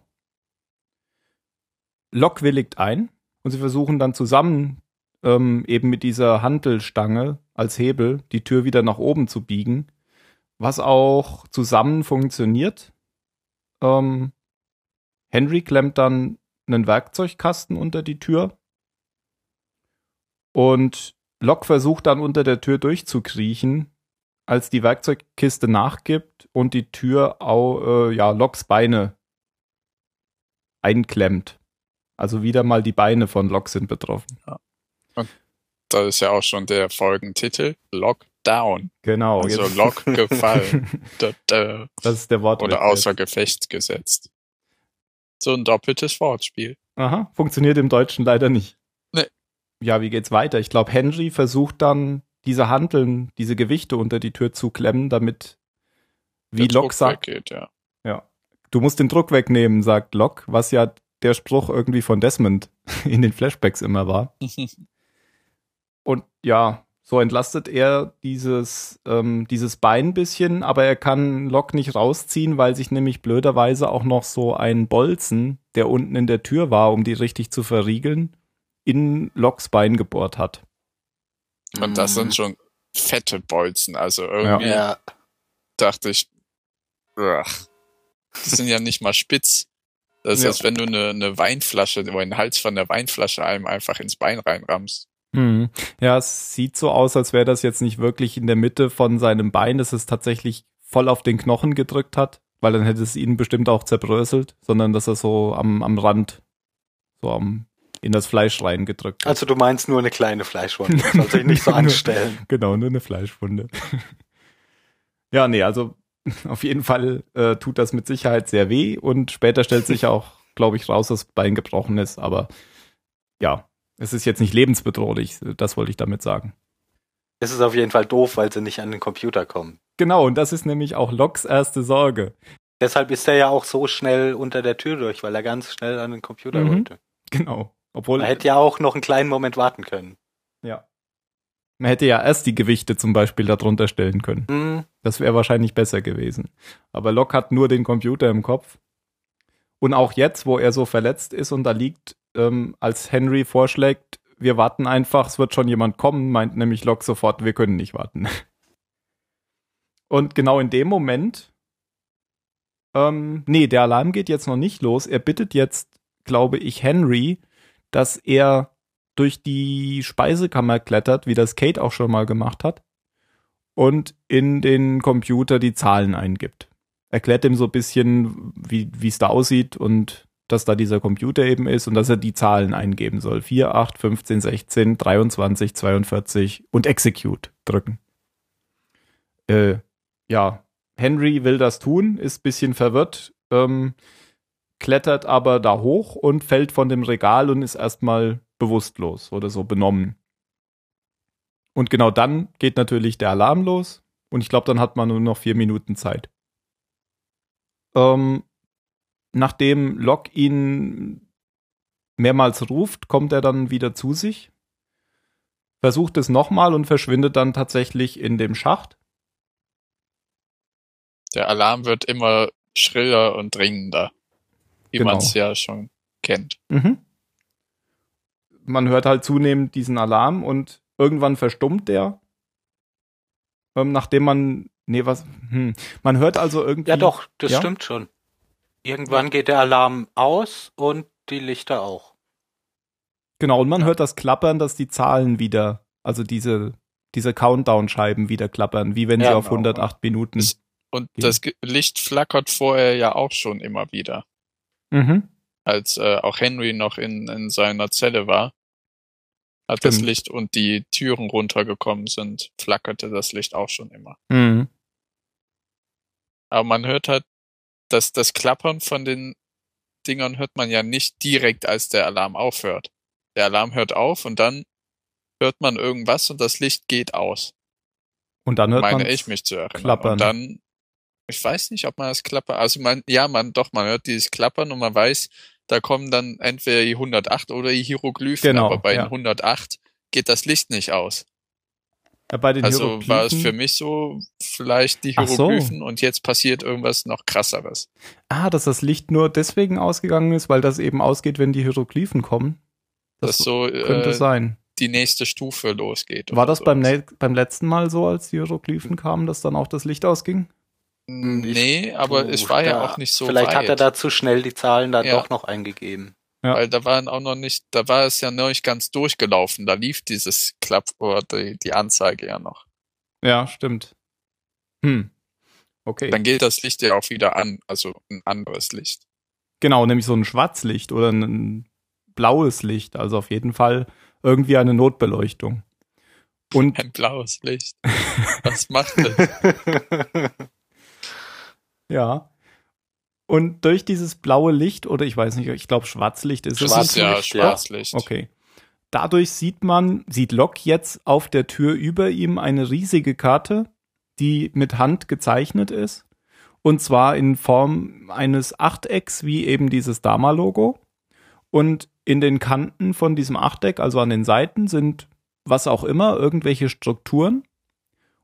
Locke willigt ein und sie versuchen dann zusammen ähm, eben mit dieser Hantelstange als Hebel die Tür wieder nach oben zu biegen, was auch zusammen funktioniert. Ähm, Henry klemmt dann einen Werkzeugkasten unter die Tür und Locke versucht dann unter der Tür durchzukriechen, als die Werkzeugkiste nachgibt und die Tür auch, äh, ja, Locks Beine einklemmt. Also wieder mal die Beine von Locke sind betroffen. Ja. Und da ist ja auch schon der Folgentitel, Lock down. Genau. Also jetzt. Lock gefallen. da, da. Das ist der Wort. Oder außer Gefecht gesetzt. So ein doppeltes Wortspiel. Aha, funktioniert im Deutschen leider nicht. Nee. Ja, wie geht's weiter? Ich glaube, Henry versucht dann, diese Handeln, diese Gewichte unter die Tür zu klemmen, damit, wie Locke sagt. Weggeht, ja. ja. Du musst den Druck wegnehmen, sagt Locke, was ja der Spruch irgendwie von Desmond in den Flashbacks immer war. Und ja, so entlastet er dieses, ähm, dieses Bein bisschen, aber er kann Lok nicht rausziehen, weil sich nämlich blöderweise auch noch so ein Bolzen, der unten in der Tür war, um die richtig zu verriegeln, in Loks Bein gebohrt hat. Und das sind schon fette Bolzen, also irgendwie ja. dachte ich, ach, die sind ja nicht mal spitz. Das ist, ja. als wenn du eine, eine Weinflasche oder den Hals von der Weinflasche einem einfach ins Bein reinrammst. Hm. Ja, es sieht so aus, als wäre das jetzt nicht wirklich in der Mitte von seinem Bein, dass es tatsächlich voll auf den Knochen gedrückt hat, weil dann hätte es ihn bestimmt auch zerbröselt, sondern dass er so am, am Rand, so am, in das Fleisch reingedrückt hat. Also du meinst nur eine kleine Fleischwunde, soll sich nicht so anstellen. genau, nur eine Fleischwunde. ja, nee, also auf jeden Fall äh, tut das mit Sicherheit sehr weh und später stellt sich auch, glaube ich, raus, dass das Bein gebrochen ist, aber ja, es ist jetzt nicht lebensbedrohlich, das wollte ich damit sagen. Es ist auf jeden Fall doof, weil sie nicht an den Computer kommen. Genau, und das ist nämlich auch Locks erste Sorge. Deshalb ist er ja auch so schnell unter der Tür durch, weil er ganz schnell an den Computer mhm. wollte. Genau. Obwohl er hätte ja auch noch einen kleinen Moment warten können. Ja. Man hätte ja erst die Gewichte zum Beispiel darunter stellen können. Mhm. Das wäre wahrscheinlich besser gewesen. Aber Locke hat nur den Computer im Kopf. Und auch jetzt, wo er so verletzt ist und da liegt, ähm, als Henry vorschlägt, wir warten einfach, es wird schon jemand kommen, meint nämlich Locke sofort, wir können nicht warten. Und genau in dem Moment, ähm, nee, der Alarm geht jetzt noch nicht los. Er bittet jetzt, glaube ich, Henry, dass er durch die Speisekammer klettert, wie das Kate auch schon mal gemacht hat, und in den Computer die Zahlen eingibt. Erklärt ihm so ein bisschen, wie es da aussieht und dass da dieser Computer eben ist und dass er die Zahlen eingeben soll. 4, 8, 15, 16, 23, 42 und Execute drücken. Äh, ja, Henry will das tun, ist ein bisschen verwirrt, ähm, klettert aber da hoch und fällt von dem Regal und ist erstmal bewusstlos oder so benommen. Und genau dann geht natürlich der Alarm los und ich glaube, dann hat man nur noch vier Minuten Zeit. Ähm, nachdem Locke ihn mehrmals ruft, kommt er dann wieder zu sich, versucht es nochmal und verschwindet dann tatsächlich in dem Schacht. Der Alarm wird immer schriller und dringender, wie genau. man es ja schon kennt. Mhm. Man hört halt zunehmend diesen Alarm und irgendwann verstummt der. Ähm, nachdem man, nee, was, hm. man hört also irgendwie. Ja, doch, das ja? stimmt schon. Irgendwann geht der Alarm aus und die Lichter auch. Genau, und man hört das Klappern, dass die Zahlen wieder, also diese, diese Countdown-Scheiben wieder klappern, wie wenn ja, sie auf 108 genau. Minuten. Und gehen. das Licht flackert vorher ja auch schon immer wieder. Mhm. Als äh, auch Henry noch in, in seiner Zelle war, hat Stimmt. das Licht und die Türen runtergekommen sind, flackerte das Licht auch schon immer. Mhm. Aber man hört halt das, das Klappern von den Dingern hört man ja nicht direkt, als der Alarm aufhört. Der Alarm hört auf und dann hört man irgendwas und das Licht geht aus. Und dann hört meine ich mich zu erinnern. Klappern. Und dann, ich weiß nicht, ob man das Klappern, also man, ja, man, doch, man hört dieses Klappern und man weiß, da kommen dann entweder die 108 oder die Hieroglyphen, genau, aber bei ja. den 108 geht das Licht nicht aus. Ja, bei den also war es für mich so, vielleicht die Hieroglyphen so. und jetzt passiert irgendwas noch krasseres. Ah, dass das Licht nur deswegen ausgegangen ist, weil das eben ausgeht, wenn die Hieroglyphen kommen. Das, das so könnte äh, sein. Die nächste Stufe losgeht. War das beim, ne beim letzten Mal so, als die Hieroglyphen kamen, dass dann auch das Licht ausging? Nee, aber es war ja auch nicht so Vielleicht weit. hat er da zu schnell die Zahlen da ja. doch noch eingegeben. Ja. Weil da waren auch noch nicht, da war es ja noch nicht ganz durchgelaufen. Da lief dieses Klapp oder die, die Anzeige ja noch. Ja, stimmt. Hm. Okay. Dann geht das Licht ja auch wieder an, also ein anderes Licht. Genau, nämlich so ein Schwarzlicht oder ein blaues Licht. Also auf jeden Fall irgendwie eine Notbeleuchtung. Und ein blaues Licht. Was macht das? ja. Und durch dieses blaue Licht, oder ich weiß nicht, ich glaube Schwarzlicht ist Schwarz, es. Ja, Schwarzlicht. Okay. Dadurch sieht man, sieht Locke jetzt auf der Tür über ihm eine riesige Karte, die mit Hand gezeichnet ist. Und zwar in Form eines Achtecks, wie eben dieses Dama-Logo. Und in den Kanten von diesem Achteck, also an den Seiten, sind was auch immer, irgendwelche Strukturen.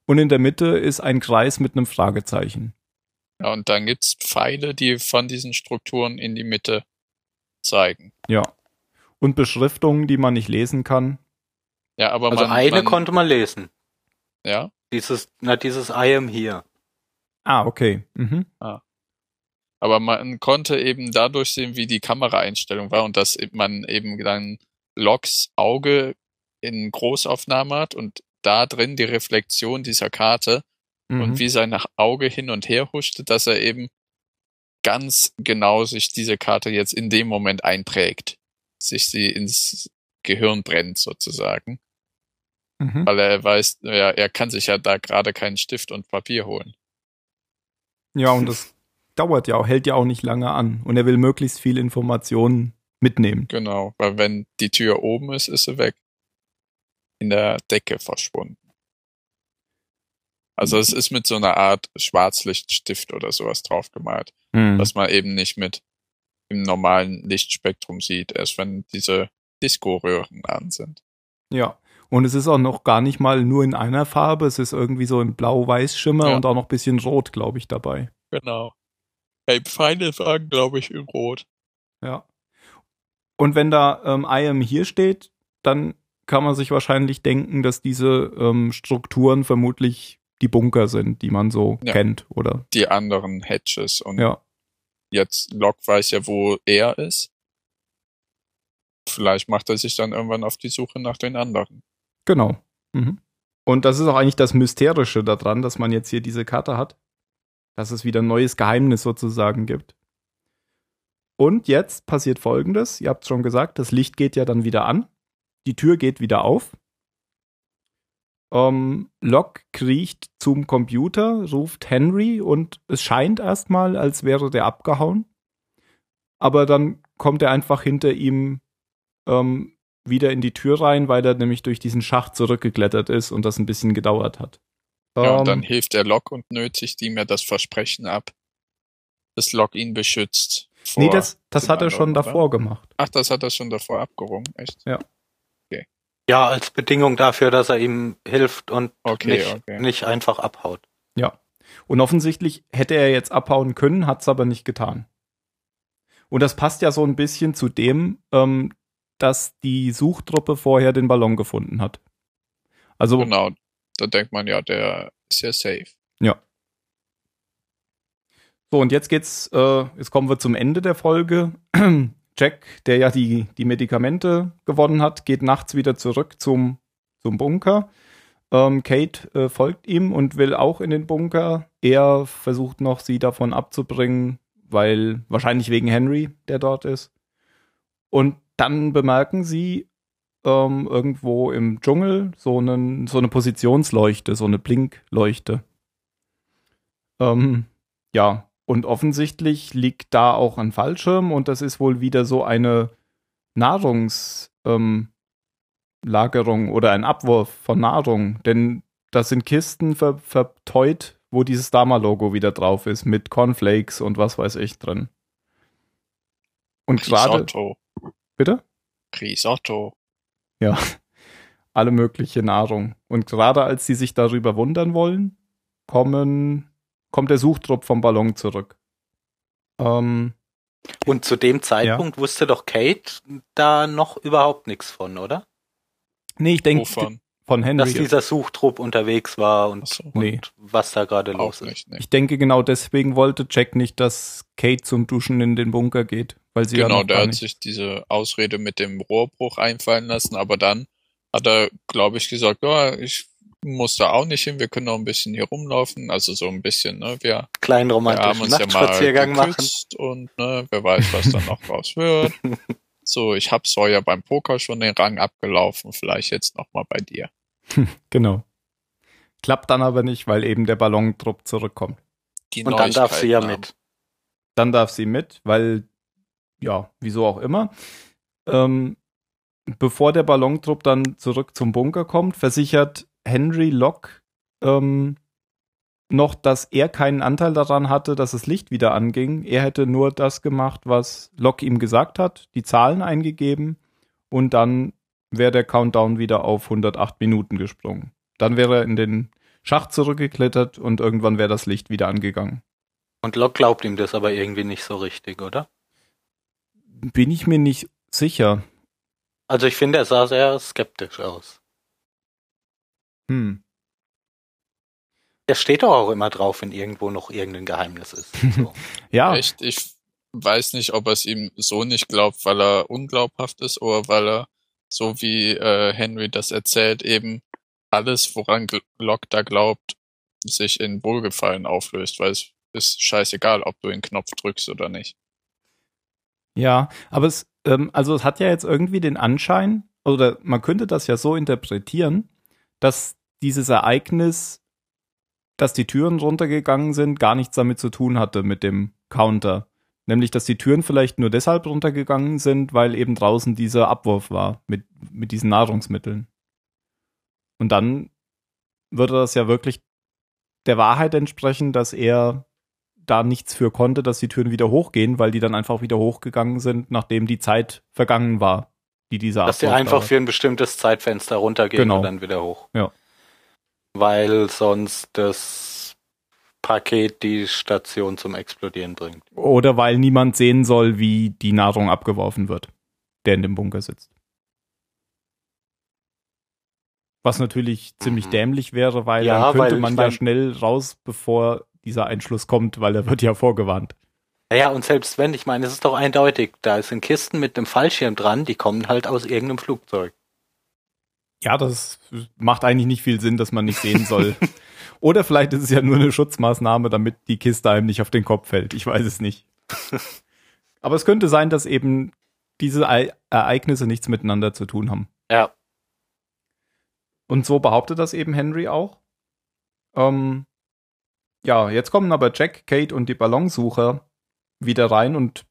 Und in der Mitte ist ein Kreis mit einem Fragezeichen. Ja, und dann gibt's Pfeile, die von diesen Strukturen in die Mitte zeigen. Ja. Und Beschriftungen, die man nicht lesen kann. Ja, aber also man, eine man, konnte man lesen. Ja. Dieses, na, dieses I am here. Ah, okay. Mhm. Ah. Aber man konnte eben dadurch sehen, wie die Kameraeinstellung war und dass man eben dann Loks Auge in Großaufnahme hat und da drin die Reflexion dieser Karte mhm. und wie sein Auge hin und her huschte, dass er eben ganz genau sich diese Karte jetzt in dem Moment einprägt, sich sie ins Gehirn brennt sozusagen. Mhm. Weil er weiß, ja, er kann sich ja da gerade keinen Stift und Papier holen. Ja, und das dauert ja auch, hält ja auch nicht lange an. Und er will möglichst viel Informationen mitnehmen. Genau, weil wenn die Tür oben ist, ist sie weg. In der Decke verschwunden. Also es ist mit so einer Art Schwarzlichtstift oder sowas draufgemalt, Mhm. was man eben nicht mit im normalen Lichtspektrum sieht, erst wenn diese Disco-Röhren an sind. Ja. Und es ist auch noch gar nicht mal nur in einer Farbe, es ist irgendwie so im Blau-Weiß-Schimmer Ja. und auch noch ein bisschen Rot, glaube ich, dabei. Genau. Hey, Feinde sagen, glaube ich, in Rot. Ja. Und wenn da ähm, I am hier steht, dann kann man sich wahrscheinlich denken, dass diese ähm, Strukturen vermutlich die Bunker sind, die man so Ja. kennt, oder? Die anderen Hatches und Ja. jetzt Locke weiß ja, wo er ist. Vielleicht macht er sich dann irgendwann auf die Suche nach den anderen. Genau. Mhm. Und das ist auch eigentlich das Mysterische daran, dass man jetzt hier diese Karte hat. Dass es wieder ein neues Geheimnis sozusagen gibt. Und jetzt passiert folgendes: Ihr habt schon gesagt, das Licht geht ja dann wieder an. Die Tür geht wieder auf. Ähm, Locke kriecht zum Computer, ruft Henry und es scheint erstmal, als wäre der abgehauen. Aber dann kommt er einfach hinter ihm ähm, wieder in die Tür rein, weil er nämlich durch diesen Schacht zurückgeklettert ist und das ein bisschen gedauert hat. Ja, und Ähm, dann hilft der Locke und nötigt ihm ja das Versprechen ab, dass Locke ihn beschützt. Nee, das, das hat er schon davor gemacht. Ach, das hat er schon davor abgerungen, echt? Ja, als Bedingung dafür, dass er ihm hilft und Okay, nicht, okay. nicht einfach abhaut. Ja. Und offensichtlich hätte er jetzt abhauen können, hat es aber nicht getan. Und das passt ja so ein bisschen zu dem, ähm, dass die Suchtruppe vorher den Ballon gefunden hat. Also, Genau. Da denkt man ja, der ist ja safe. ja. So, und jetzt geht's, äh, jetzt kommen wir zum Ende der Folge. Jack, der ja die, die Medikamente gewonnen hat, geht nachts wieder zurück zum, zum Bunker. Ähm, Kate äh, folgt ihm und will auch in den Bunker. Er versucht noch, sie davon abzubringen, weil wahrscheinlich wegen Henry, der dort ist. Und dann bemerken sie ähm, irgendwo im Dschungel so, einen, so eine Positionsleuchte, so eine Blinkleuchte. Ähm, ja, und offensichtlich liegt da auch ein Fallschirm und das ist wohl wieder so eine Nahrungslagerung ähm, oder ein Abwurf von Nahrung. Denn das sind Kisten ver verteut, wo dieses Dama-Logo wieder drauf ist, mit Cornflakes und was weiß ich drin. Und gerade. Risotto. Bitte? Risotto. Ja, alle mögliche Nahrung. Und gerade als sie sich darüber wundern wollen, kommen, kommt der Suchtrupp vom Ballon zurück. Ähm, Und zu dem Zeitpunkt wusste doch Kate da noch überhaupt nichts von, oder? nee, ich denke von Dass Henry. dieser Suchtrupp unterwegs war und, so. und Nee. was da gerade los ist. nicht, ne? Ich denke genau deswegen wollte Jack nicht, dass Kate zum Duschen in den Bunker geht, weil sie ja Genau, der gar hat sich diese Ausrede mit dem Rohrbruch einfallen lassen, aber dann hat er, glaube ich, gesagt, ja, ich muss da auch nicht hin, wir können noch ein bisschen hier rumlaufen, also so ein bisschen, ne, wir, Kleinen wir haben romantischen uns ja mal Nachtspaziergang machen. geküsst und ne, wer weiß, was dann noch raus wird. So, ich hab Sawyer beim Poker schon den Rang abgelaufen, vielleicht jetzt noch mal bei dir. Genau. Klappt dann aber nicht, weil eben der Ballontrupp zurückkommt. Die Und dann darf sie ja mit. Dann darf sie mit, weil, ja, wieso auch immer. Ähm, bevor der Ballontrupp dann zurück zum Bunker kommt, versichert Henry Locke ähm, noch, dass er keinen Anteil daran hatte, dass das Licht wieder anging. Er hätte nur das gemacht, was Locke ihm gesagt hat, die Zahlen eingegeben und dann wäre der Countdown wieder auf 108 Minuten gesprungen. Dann wäre er in den Schacht zurückgeklettert und irgendwann wäre das Licht wieder angegangen. Und Locke glaubt ihm das aber irgendwie nicht so richtig, oder? Bin ich mir nicht sicher. Also ich finde, er sah sehr skeptisch aus. Hm. Er steht doch auch immer drauf, wenn irgendwo noch irgendein Geheimnis ist. So. Ja, Echt, ich weiß nicht, ob er es ihm so nicht glaubt, weil er unglaubhaft ist oder weil er, so wie äh, Henry das erzählt, eben alles, woran Locke da glaubt, sich in Wohlgefallen auflöst, weil es ist scheißegal, ob du den Knopf drückst oder nicht. ja, aber es, ähm, also es hat ja jetzt irgendwie den Anschein, oder man könnte das ja so interpretieren, dass dieses Ereignis, dass die Türen runtergegangen sind, gar nichts damit zu tun hatte mit dem Counter. Nämlich, dass die Türen vielleicht nur deshalb runtergegangen sind, weil eben draußen dieser Abwurf war mit, mit diesen Nahrungsmitteln. Und dann würde das ja wirklich der Wahrheit entsprechen, dass er da nichts für konnte, dass die Türen wieder hochgehen, weil die dann einfach wieder hochgegangen sind, nachdem die Zeit vergangen war, die dieser Dass die einfach dauert. für ein bestimmtes Zeitfenster runtergehen genau. und dann wieder hoch. Ja. Weil sonst das Paket die Station zum Explodieren bringt. Oder weil niemand sehen soll, wie die Nahrung abgeworfen wird, der in dem Bunker sitzt. Was natürlich ziemlich mhm. dämlich wäre, weil ja, dann könnte man ja schnell raus, bevor dieser Einschluss kommt, weil er wird ja vorgewarnt. Ja, und selbst wenn, ich meine, es ist doch eindeutig, da sind Kisten mit einem Fallschirm dran, die kommen halt aus irgendeinem Flugzeug. Ja, das macht eigentlich nicht viel Sinn, dass man nicht sehen soll. Oder vielleicht ist es ja nur eine Schutzmaßnahme, damit die Kiste einem nicht auf den Kopf fällt. Ich weiß es nicht. Aber es könnte sein, dass eben diese Ereignisse nichts miteinander zu tun haben. Ja. Und so behauptet das eben Henry auch. Ähm, ja, jetzt kommen aber Jack, Kate und die Ballonsucher wieder rein und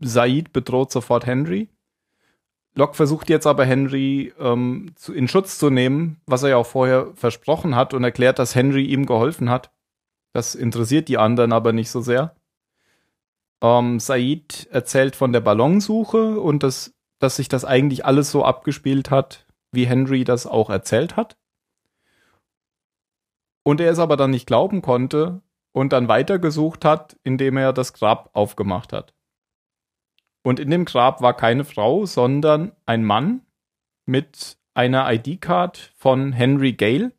Said bedroht sofort Henry. Locke versucht jetzt aber Henry ähm, zu, in Schutz zu nehmen, was er ja auch vorher versprochen hat und erklärt, dass Henry ihm geholfen hat. Das interessiert die anderen aber nicht so sehr. Ähm, Said erzählt von der Ballonsuche und das, dass sich das eigentlich alles so abgespielt hat, wie Henry das auch erzählt hat. Und er es aber dann nicht glauben konnte und dann weitergesucht hat, indem er das Grab aufgemacht hat. Und in dem Grab war keine Frau, sondern ein Mann mit einer ID-Card von Henry Gale.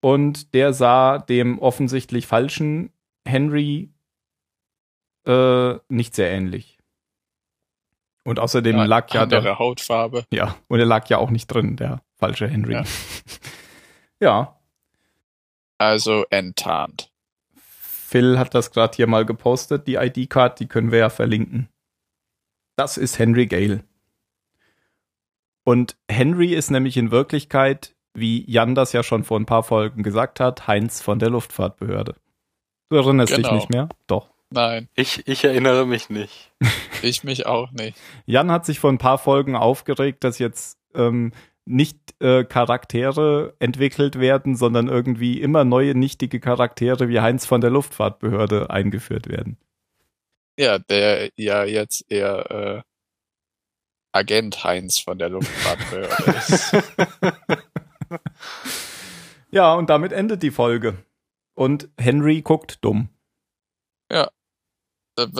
Und der sah dem offensichtlich falschen Henry äh, nicht sehr ähnlich. Und außerdem ja, lag ja der Hautfarbe. Ja, und er lag ja auch nicht drin, der falsche Henry. Ja. ja. Also enttarnt. Phil hat das gerade hier mal gepostet, die ID-Card, die können wir ja verlinken. Das ist Henry Gale. Und Henry ist nämlich in Wirklichkeit, wie Jan das ja schon vor ein paar Folgen gesagt hat, Heinz von der Luftfahrtbehörde. Du erinnerst genau. dich nicht mehr? Doch. Nein. Ich, ich erinnere mich nicht. ich mich auch nicht. Jan hat sich vor ein paar Folgen aufgeregt, dass jetzt ähm, nicht äh, Charaktere entwickelt werden, sondern irgendwie immer neue nichtige Charaktere wie Heinz von der Luftfahrtbehörde eingeführt werden. Ja, der ja jetzt eher äh, Agent Heinz von der Luftfahrtbehörde ist. ja, und damit endet die Folge. Und Henry guckt dumm. Ja.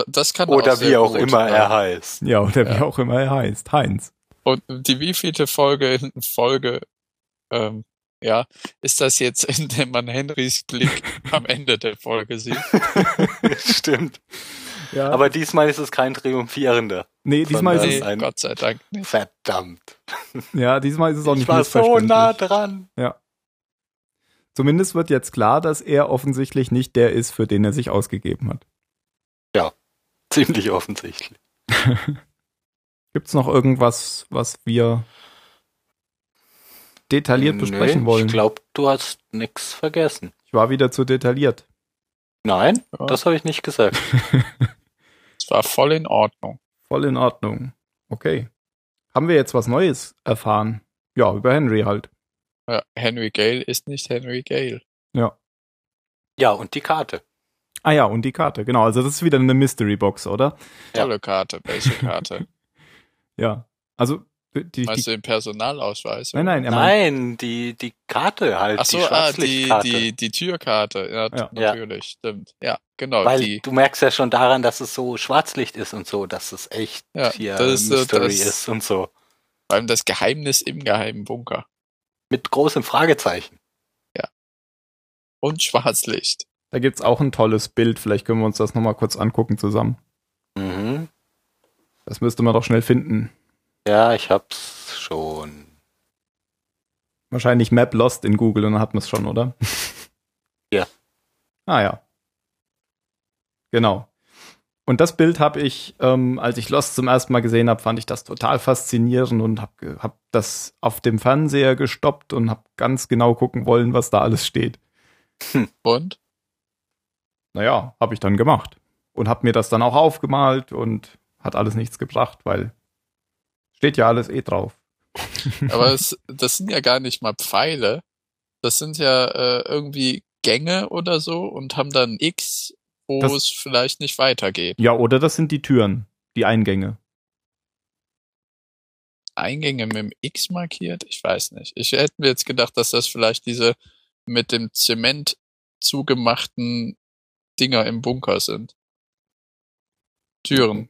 Das kann Oder auch wie auch gut, immer er heißt. Ja, oder ja. wie auch immer er heißt. Heinz. Und die wievielte Folge in Folge, ähm, ja, ist das jetzt, in dem man Henrys Blick am Ende der Folge sieht? Stimmt. Ja. Aber diesmal ist es kein triumphierender. Nee, diesmal ist es ein Gott sei Dank nicht. Verdammt. Ja, diesmal ist es auch nicht ich war so nah dran. Ja. Zumindest wird jetzt klar, dass er offensichtlich nicht der ist, für den er sich ausgegeben hat. Ja, ziemlich offensichtlich. Gibt es noch irgendwas, was wir detailliert nee, besprechen wollen? Ich glaube, du hast nichts vergessen. Ich war wieder zu detailliert. Nein, ja. das habe ich nicht gesagt. Es war voll in Ordnung. Voll in Ordnung. Okay. Haben wir jetzt was Neues erfahren? Ja, über Henry halt. Ja, Henry Gale ist nicht Henry Gale. Ja. Ja, und die Karte. Ah ja, und die Karte, genau. Also das ist wieder eine Mystery Box, oder? Tolle Karte, welche Karte? ja. Also die, du den Personalausweis? Nein, nein, nein, die, die Karte halt. Ach so, die, ah, die, die, die Türkarte. Ja, ja. natürlich, stimmt. Ja, genau. Weil die. du merkst ja schon daran, dass es so Schwarzlicht ist und so, dass es echt ja, hier das, Mystery das, ist und so. Vor allem das Geheimnis im geheimen Bunker. Mit großem Fragezeichen. Ja. Und Schwarzlicht. Da gibt's auch ein tolles Bild. Vielleicht können wir uns das nochmal kurz angucken zusammen. Mhm. Das müsste man doch schnell finden. Ja, ich hab's schon. Wahrscheinlich Map Lost in Google und dann hat man es schon, oder? Ja. Ah ja. Genau. Und das Bild habe ich, ähm, als ich Lost zum ersten Mal gesehen habe, fand ich das total faszinierend und habe hab das auf dem Fernseher gestoppt und habe ganz genau gucken wollen, was da alles steht. Hm. Und? Naja, habe ich dann gemacht. Und habe mir das dann auch aufgemalt und hat alles nichts gebracht, weil Steht ja alles eh drauf. Aber es, das sind ja gar nicht mal Pfeile. Das sind ja äh, irgendwie Gänge oder so und haben dann X, wo Das- es vielleicht nicht weitergeht. Ja, oder das sind die Türen, die Eingänge. Eingänge mit dem X markiert? Ich weiß nicht. Ich hätte mir jetzt gedacht, dass das vielleicht diese mit dem Zement zugemachten Dinger im Bunker sind. Türen,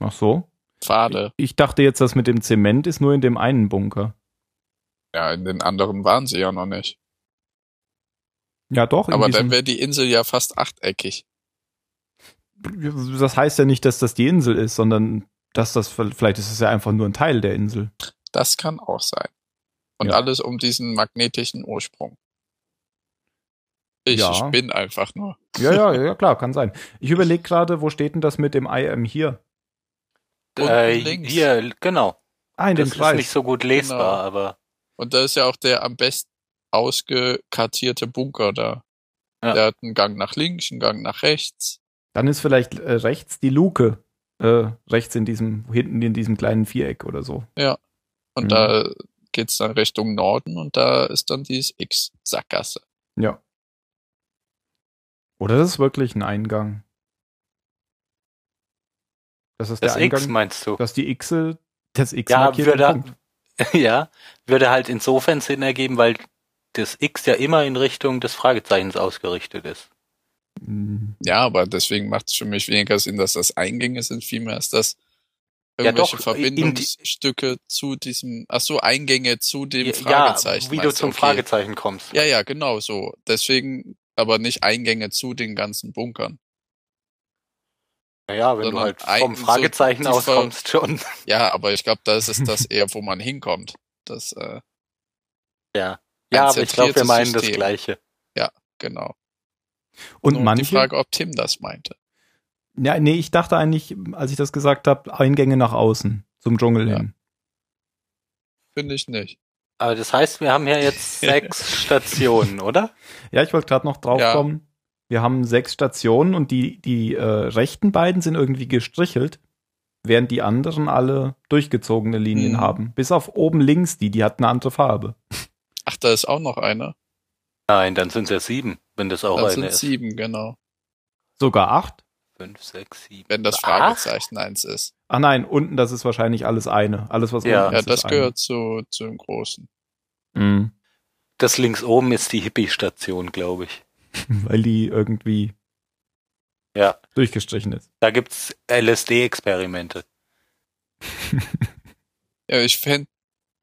Ach so. Pfade. Ich dachte jetzt, das mit dem Zement ist nur in dem einen Bunker. Ja, in den anderen waren sie ja noch nicht. Ja, doch. Aber dann wäre die Insel ja fast achteckig. das heißt ja nicht, dass das die Insel ist, sondern dass das vielleicht ist es ja einfach nur ein Teil der Insel. Das kann auch sein. Und Ja. alles um diesen magnetischen Ursprung. Ich Ja. spinn einfach nur. Ja, ja, ja, klar, kann sein. Ich überlege gerade, wo steht denn das mit dem I am here? Unten Äh, links. hier, genau. Ah, in Das dem ist Kreis. nicht so gut lesbar, Genau. aber Und da ist ja auch der am besten ausgekartierte Bunker da. Ja. Der hat einen Gang nach links, einen Gang nach rechts. Dann ist vielleicht äh, rechts die Luke. Äh, rechts in diesem, hinten in diesem kleinen Viereck oder so. Und Mhm. da geht's dann Richtung Norden und da ist dann dieses X-Sackgasse. Ja. Oder das ist wirklich ein Eingang. Das ist das der X Eingang, meinst du? dass die X, das X Ja, markiert würde, Punkt. ja, würde halt insofern Sinn ergeben, weil das X ja immer in Richtung des Fragezeichens ausgerichtet ist. Hm, Ja, aber deswegen macht es für mich weniger Sinn, dass das Eingänge sind. Vielmehr ist das Ja, irgendwelche doch, in die- Verbindungsstücke zu diesem, ach so, Eingänge zu dem Ja, Fragezeichen. wie du zum okay. Fragezeichen kommst. Ja, ja, genau so. Deswegen aber nicht Eingänge zu den ganzen Bunkern. Naja, wenn du halt vom so Fragezeichen die aus Ver- kommst schon. Ja, aber ich glaube, da ist es das eher, wo man hinkommt. Das, äh, Ja. Ja, aber ich glaube, wir meinen das System. Gleiche. genau. Und Nur manche, die Frage, ob Tim das meinte. ja, nee, ich dachte eigentlich, als ich das gesagt habe, Eingänge nach außen, zum Dschungel Ja. hin. Finde ich nicht. Aber das heißt, wir haben ja jetzt sechs Stationen, oder? Ja, ich wollte gerade noch drauf Ja. kommen. Wir haben sechs Stationen und die, die äh, rechten beiden sind irgendwie gestrichelt, während die anderen alle durchgezogene Linien Mhm. haben. Bis auf oben links die, die hat eine andere Farbe. Ach, da ist auch noch einer. Nein, dann sind es ja sieben, wenn das auch Dann eine sind ist. sieben, genau. Sogar acht? Fünf, sechs, sieben. Wenn das acht? Fragezeichen eins ist. Ach nein, unten, das ist wahrscheinlich alles eine. Alles, was Ja. unten Ja, ist, das ist gehört zu, zu dem Großen. eine. Mhm. Das links oben ist die Hippie-Station, glaube ich. Weil die irgendwie Ja. durchgestrichen ist. Da gibt's LSD-Experimente. Ja, ich fände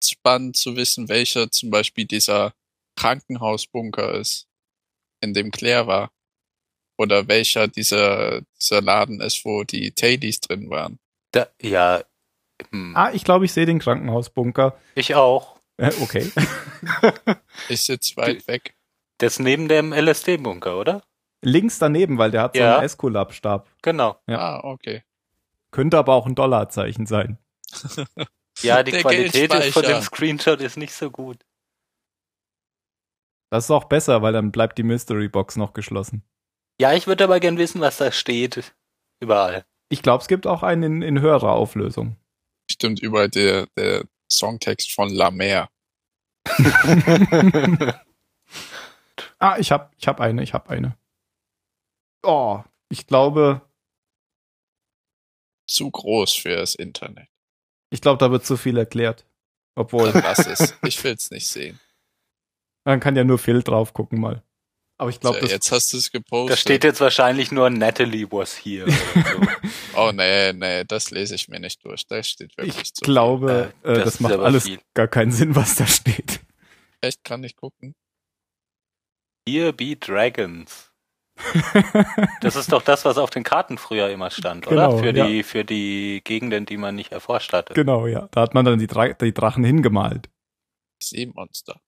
spannend zu wissen, welcher zum Beispiel dieser Krankenhausbunker ist, in dem Claire war. Oder welcher dieser, dieser Laden ist, wo die Tailies drin waren. Da, ja, hm, Ah, ich glaube, ich sehe den Krankenhausbunker. ich auch. Äh, okay. Ich sitze weit weg. Das ist neben dem LSD-Bunker, oder? Links daneben, weil der hat so Ja. einen Esculap-Stab. Genau. Ja. Ah, okay. Könnte aber auch ein Dollarzeichen sein. Ja, die Der Qualität von dem. Screenshot ist nicht so gut. Das ist auch besser, weil dann bleibt die Mystery Box noch geschlossen. Ja, ich würde aber gern wissen, was da steht. Überall. Ich glaube, es gibt auch einen in, in höherer Auflösung. Stimmt überall der, der Songtext von La Mer. ah, ich hab, ich hab eine, ich hab eine. Oh, ich glaube, Zu groß für das Internet. ich glaube, da wird zu viel erklärt. Obwohl, Dann lass es. Ich will's nicht sehen. man kann ja nur Phil drauf gucken mal. Aber ich glaube, so, jetzt hast du es gepostet. Da steht jetzt wahrscheinlich nur Natalie was here. So. Oh nee, nee, das lese ich mir nicht durch. Da steht wirklich ich zu glaube, Äh, äh, das das, ist macht alles viel. gar keinen Sinn, was da steht. Echt, kann ich gucken. Here be Dragons. Das ist doch das, was auf den Karten früher immer stand, Genau, oder? Für ja. die, für die Gegenden, die man nicht erforscht hatte. genau, ja. Da hat man dann die, Dra die Drachen hingemalt. Seemonster.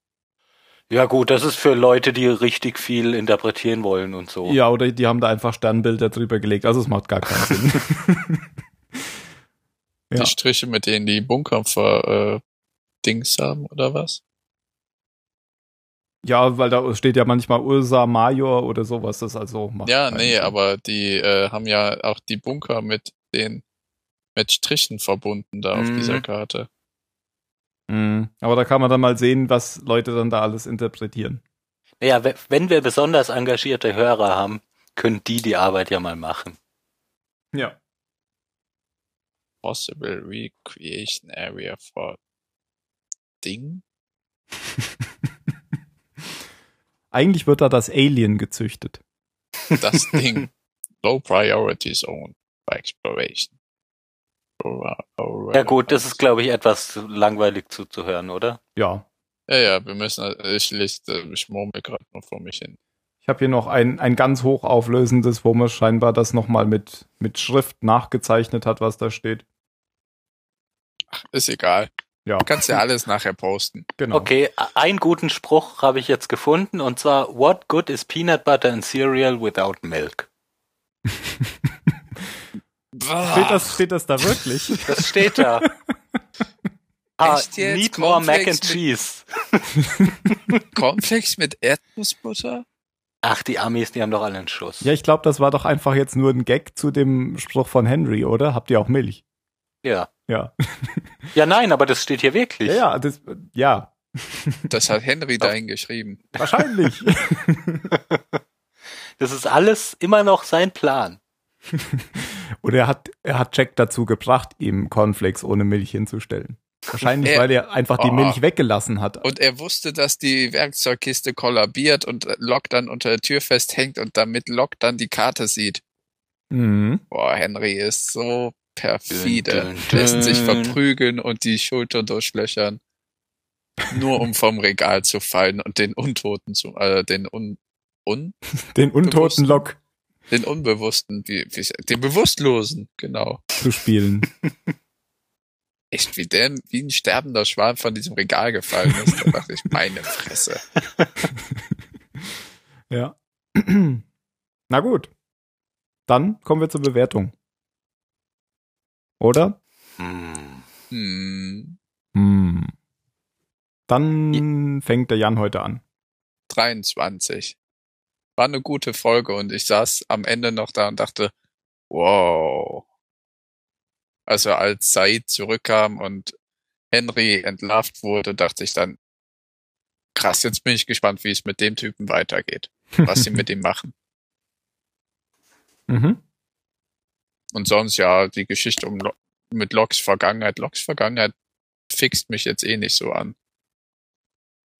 Ja gut, das ist für Leute, die richtig viel interpretieren wollen und so. Ja, oder die haben da einfach Sternbilder drüber gelegt. Also es macht gar keinen Sinn. Ja. Die Striche, mit denen die Bunker ver, äh, Dings haben, oder was? Ja, weil da steht ja manchmal Ursa Major oder sowas. Das also macht Ja, nee, Sinn. aber die äh, haben ja auch die Bunker mit den mit Strichen verbunden da auf Mhm. dieser Karte. Mhm. Aber da kann man dann mal sehen, was Leute dann da alles interpretieren. Ja, wenn wir besonders engagierte Hörer haben, können die die Arbeit ja mal machen. Ja. Possible Recreation Area for Ding? Eigentlich wird da das Alien gezüchtet. Das Ding. Low Priority Zone by Exploration. Ja gut, das ist glaube ich etwas langweilig zuzuhören, oder? Ja. Ja, ja, wir müssen, ich liste, ich murmel gerade noch vor mich hin. Ich habe hier noch ein, ein ganz hochauflösendes, wo man scheinbar das nochmal mit, mit Schrift nachgezeichnet hat, was da steht. Ach, ist egal. Ja. Du kannst ja alles nachher posten. Genau. Okay, einen guten Spruch habe ich jetzt gefunden und zwar What good is peanut butter and cereal without milk? steht, das, steht das da wirklich? Das steht da. ah, need more mac and cheese. Cornflakes mit Erdnussbutter? Ach, die Amis, die haben doch alle einen Schuss. Ja, ich glaube, das war doch einfach jetzt nur ein Gag zu dem Spruch von Henry, oder? Habt ihr auch Milch? Ja. Ja. ja, nein, aber das steht hier wirklich. Ja, ja, das, ja. Das hat Henry da hingeschrieben. Wahrscheinlich. Das ist alles immer noch sein Plan. Oder er hat, er hat Jack dazu gebracht, ihm Cornflakes ohne Milch hinzustellen. Wahrscheinlich, er, weil er einfach die oh. Milch weggelassen hat. Und er wusste, dass die Werkzeugkiste kollabiert und Locke dann unter der Tür festhängt und damit Locke dann die Karte sieht. Mhm. Boah, Henry ist so perfide. Lässt sich verprügeln und die Schulter durchlöchern. Nur um vom Regal zu fallen und den Untoten zu, äh, den un, un den untoten Lock. Den Unbewussten, wie, wie, den Bewusstlosen, genau. Zu spielen. Echt, wie der, wie ein sterbender Schwan von diesem Regal gefallen ist, da dachte ich, meine Fresse. ja. Na gut. Dann kommen wir zur Bewertung. Oder? Hm. Hm. Hm. Dann fängt der Jan heute an. 23. War eine gute Folge und ich saß am Ende noch da und dachte, wow. Also als Said zurückkam und Henry entlarvt wurde, dachte ich dann, krass, jetzt bin ich gespannt, wie es mit dem Typen weitergeht. Was sie mit ihm machen. Mhm. Und sonst ja, die Geschichte um mit Loks Vergangenheit. Loks Vergangenheit fixt mich jetzt eh nicht so an.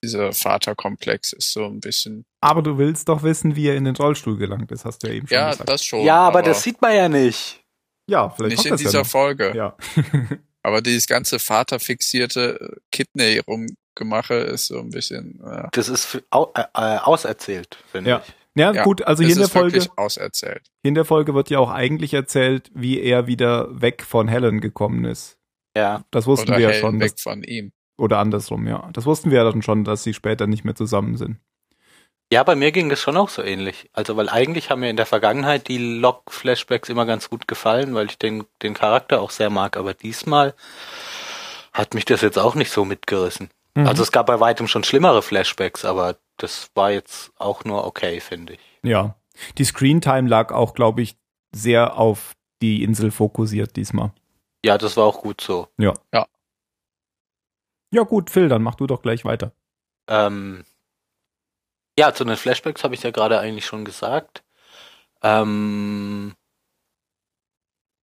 Dieser Vaterkomplex ist so ein bisschen. Aber du willst doch wissen, wie er in den Rollstuhl gelangt ist, hast du ja eben schon ja, gesagt. Ja, das schon. Ja, aber, aber, das sieht man ja nicht. Ja, vielleicht nicht in dieser ja Folge. Ja. aber dieses ganze vaterfixierte Kidney rumgemache ist so ein bisschen. Ja. Das ist für, au, äh, äh auserzählt, finde ja. ich. Ja, ja, gut, also hier in der Folge. Auserzählt. Hier in der Folge wird ja auch eigentlich erzählt, wie er wieder weg von Helen gekommen ist. Ja. Das wussten oder wir Helen ja schon. weg dass, von ihm. Oder andersrum, ja. Das wussten wir ja dann schon, dass sie später nicht mehr zusammen sind. Ja, bei mir ging das schon auch so ähnlich. Also, weil eigentlich haben mir in der Vergangenheit die Log-Flashbacks immer ganz gut gefallen, weil ich den, den Charakter auch sehr mag. Aber diesmal hat mich das jetzt auch nicht so mitgerissen. Mhm. Also, es gab bei weitem schon schlimmere Flashbacks, aber das war jetzt auch nur okay, finde ich. Ja. Die Screentime lag auch, glaube ich, sehr auf die Insel fokussiert diesmal. Ja, das war auch gut so. Ja. Ja. Ja, gut, Phil, dann mach du doch gleich weiter. Ähm, ja, zu den Flashbacks habe ich ja gerade eigentlich schon gesagt. Ähm,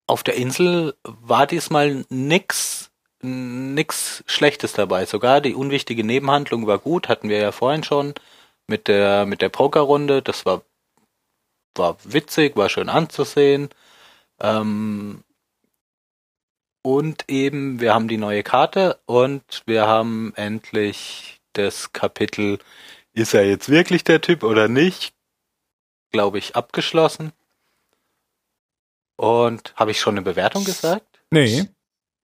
auf der Insel war diesmal nix, nix Schlechtes dabei. Sogar die unwichtige Nebenhandlung war gut, hatten wir ja vorhin schon mit der, mit der Pokerrunde. Das war, war witzig, war schön anzusehen. Ähm, und eben, wir haben die neue Karte und wir haben endlich das Kapitel, ist er jetzt wirklich der Typ oder nicht? Glaube ich, abgeschlossen. Und habe ich schon eine Bewertung gesagt? Nee.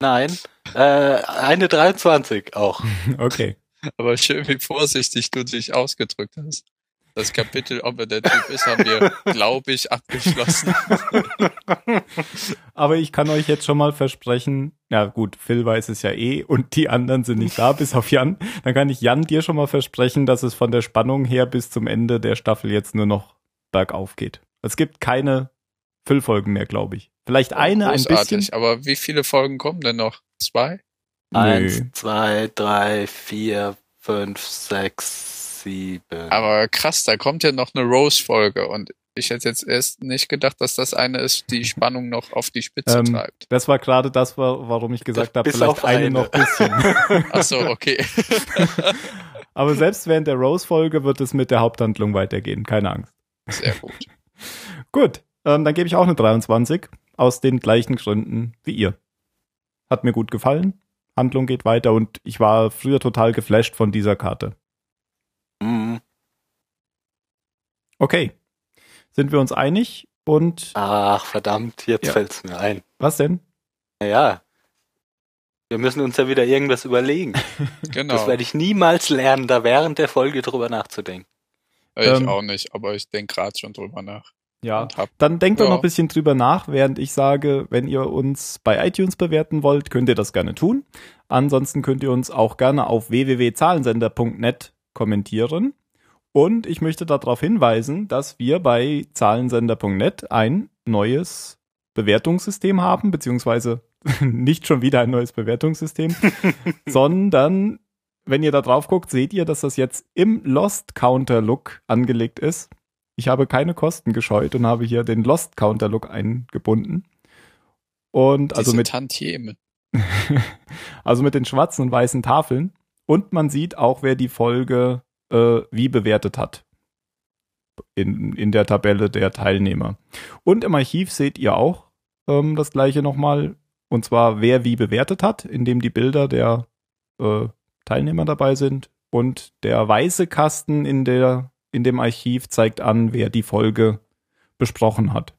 Nein. Äh, eine 23 auch. Okay. Aber schön, wie vorsichtig du dich ausgedrückt hast. Das Kapitel, ob er der Typ ist, haben wir, glaube ich, abgeschlossen. Aber ich kann euch jetzt schon mal versprechen, ja gut, Phil weiß es ja eh und die anderen sind nicht da, bis auf Jan. Dann kann ich Jan dir schon mal versprechen, dass es von der Spannung her bis zum Ende der Staffel jetzt nur noch bergauf geht. Es gibt keine Füllfolgen mehr, glaube ich. Vielleicht eine, Großartig, ein bisschen. Aber wie viele Folgen kommen denn noch? Zwei? Eins, Nö. zwei, drei, vier, fünf, sechs, sieben. Aber krass, da kommt ja noch eine Rose-Folge und ich hätte jetzt erst nicht gedacht, dass das eine ist, die Spannung noch auf die Spitze Ähm, treibt. Das war gerade das, wa- warum ich gesagt habe, vielleicht eine eine. noch bisschen. Ach so, okay. Aber selbst während der Rose-Folge wird es mit der Haupthandlung weitergehen. Keine Angst. Sehr gut. Gut, ähm, dann gebe ich auch eine 23. Aus den gleichen Gründen wie ihr. Hat mir gut gefallen. Handlung geht weiter und ich war früher total geflasht von dieser Karte. Mhm. Okay. Sind wir uns einig? Und Ach, verdammt, jetzt Ja. fällt's mir ein. was denn? Naja. Wir müssen uns ja wieder irgendwas überlegen. Genau. Das werde ich niemals lernen, da während der Folge drüber nachzudenken. ich ähm, auch nicht, aber ich denke gerade schon drüber nach. Ja. Dann denkt doch Ja. noch ein bisschen drüber nach, während ich sage, wenn ihr uns bei iTunes bewerten wollt, könnt ihr das gerne tun. Ansonsten könnt ihr uns auch gerne auf www.zahlensender.net kommentieren. Und ich möchte darauf hinweisen, dass wir bei zahlensender.net ein neues Bewertungssystem haben, beziehungsweise nicht schon wieder ein neues Bewertungssystem, sondern wenn ihr da drauf guckt, seht ihr, dass das jetzt im Lost Counter Look angelegt ist. Ich habe keine Kosten gescheut und habe hier den Lost Counter Look eingebunden. Und also diese mit, Tantiemen. also mit den schwarzen und weißen Tafeln. Und man sieht auch, wer die Folge äh, wie bewertet hat. In, in der Tabelle der Teilnehmer. Und im Archiv seht ihr auch ähm, das gleiche nochmal. Und zwar, wer wie bewertet hat, indem die Bilder der äh, Teilnehmer dabei sind. Und der weiße Kasten in, der, in dem Archiv zeigt an, wer die Folge besprochen hat.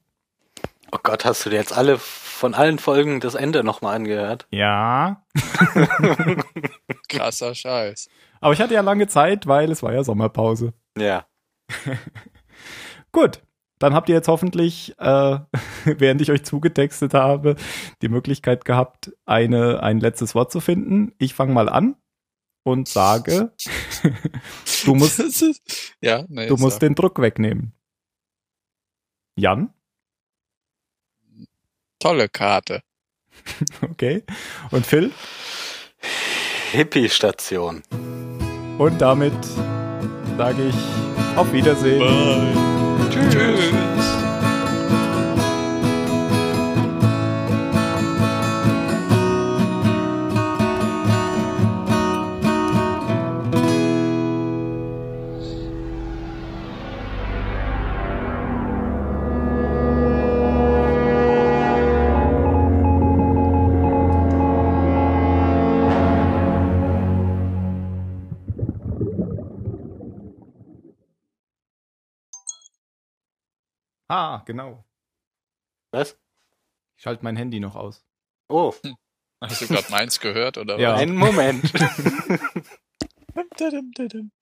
Oh Gott, hast du dir jetzt alle von allen Folgen das Ende nochmal angehört? Ja. Krasser Scheiß. Aber ich hatte ja lange Zeit, weil es war ja Sommerpause. Ja. Gut, dann habt ihr jetzt hoffentlich, äh, während ich euch zugetextet habe, die Möglichkeit gehabt, eine, ein letztes Wort zu finden. Ich fange mal an und sage, du musst, ist- ja, nee, du musst den Druck wegnehmen. Jan, tolle Karte. okay. Und Phil. Hippie-Station. Und damit sage ich auf Wiedersehen. Tschüss. Ah, genau. Was? Ich schalte mein Handy noch aus. Oh, Hast du gerade meins gehört oder Ja. was? einen Moment.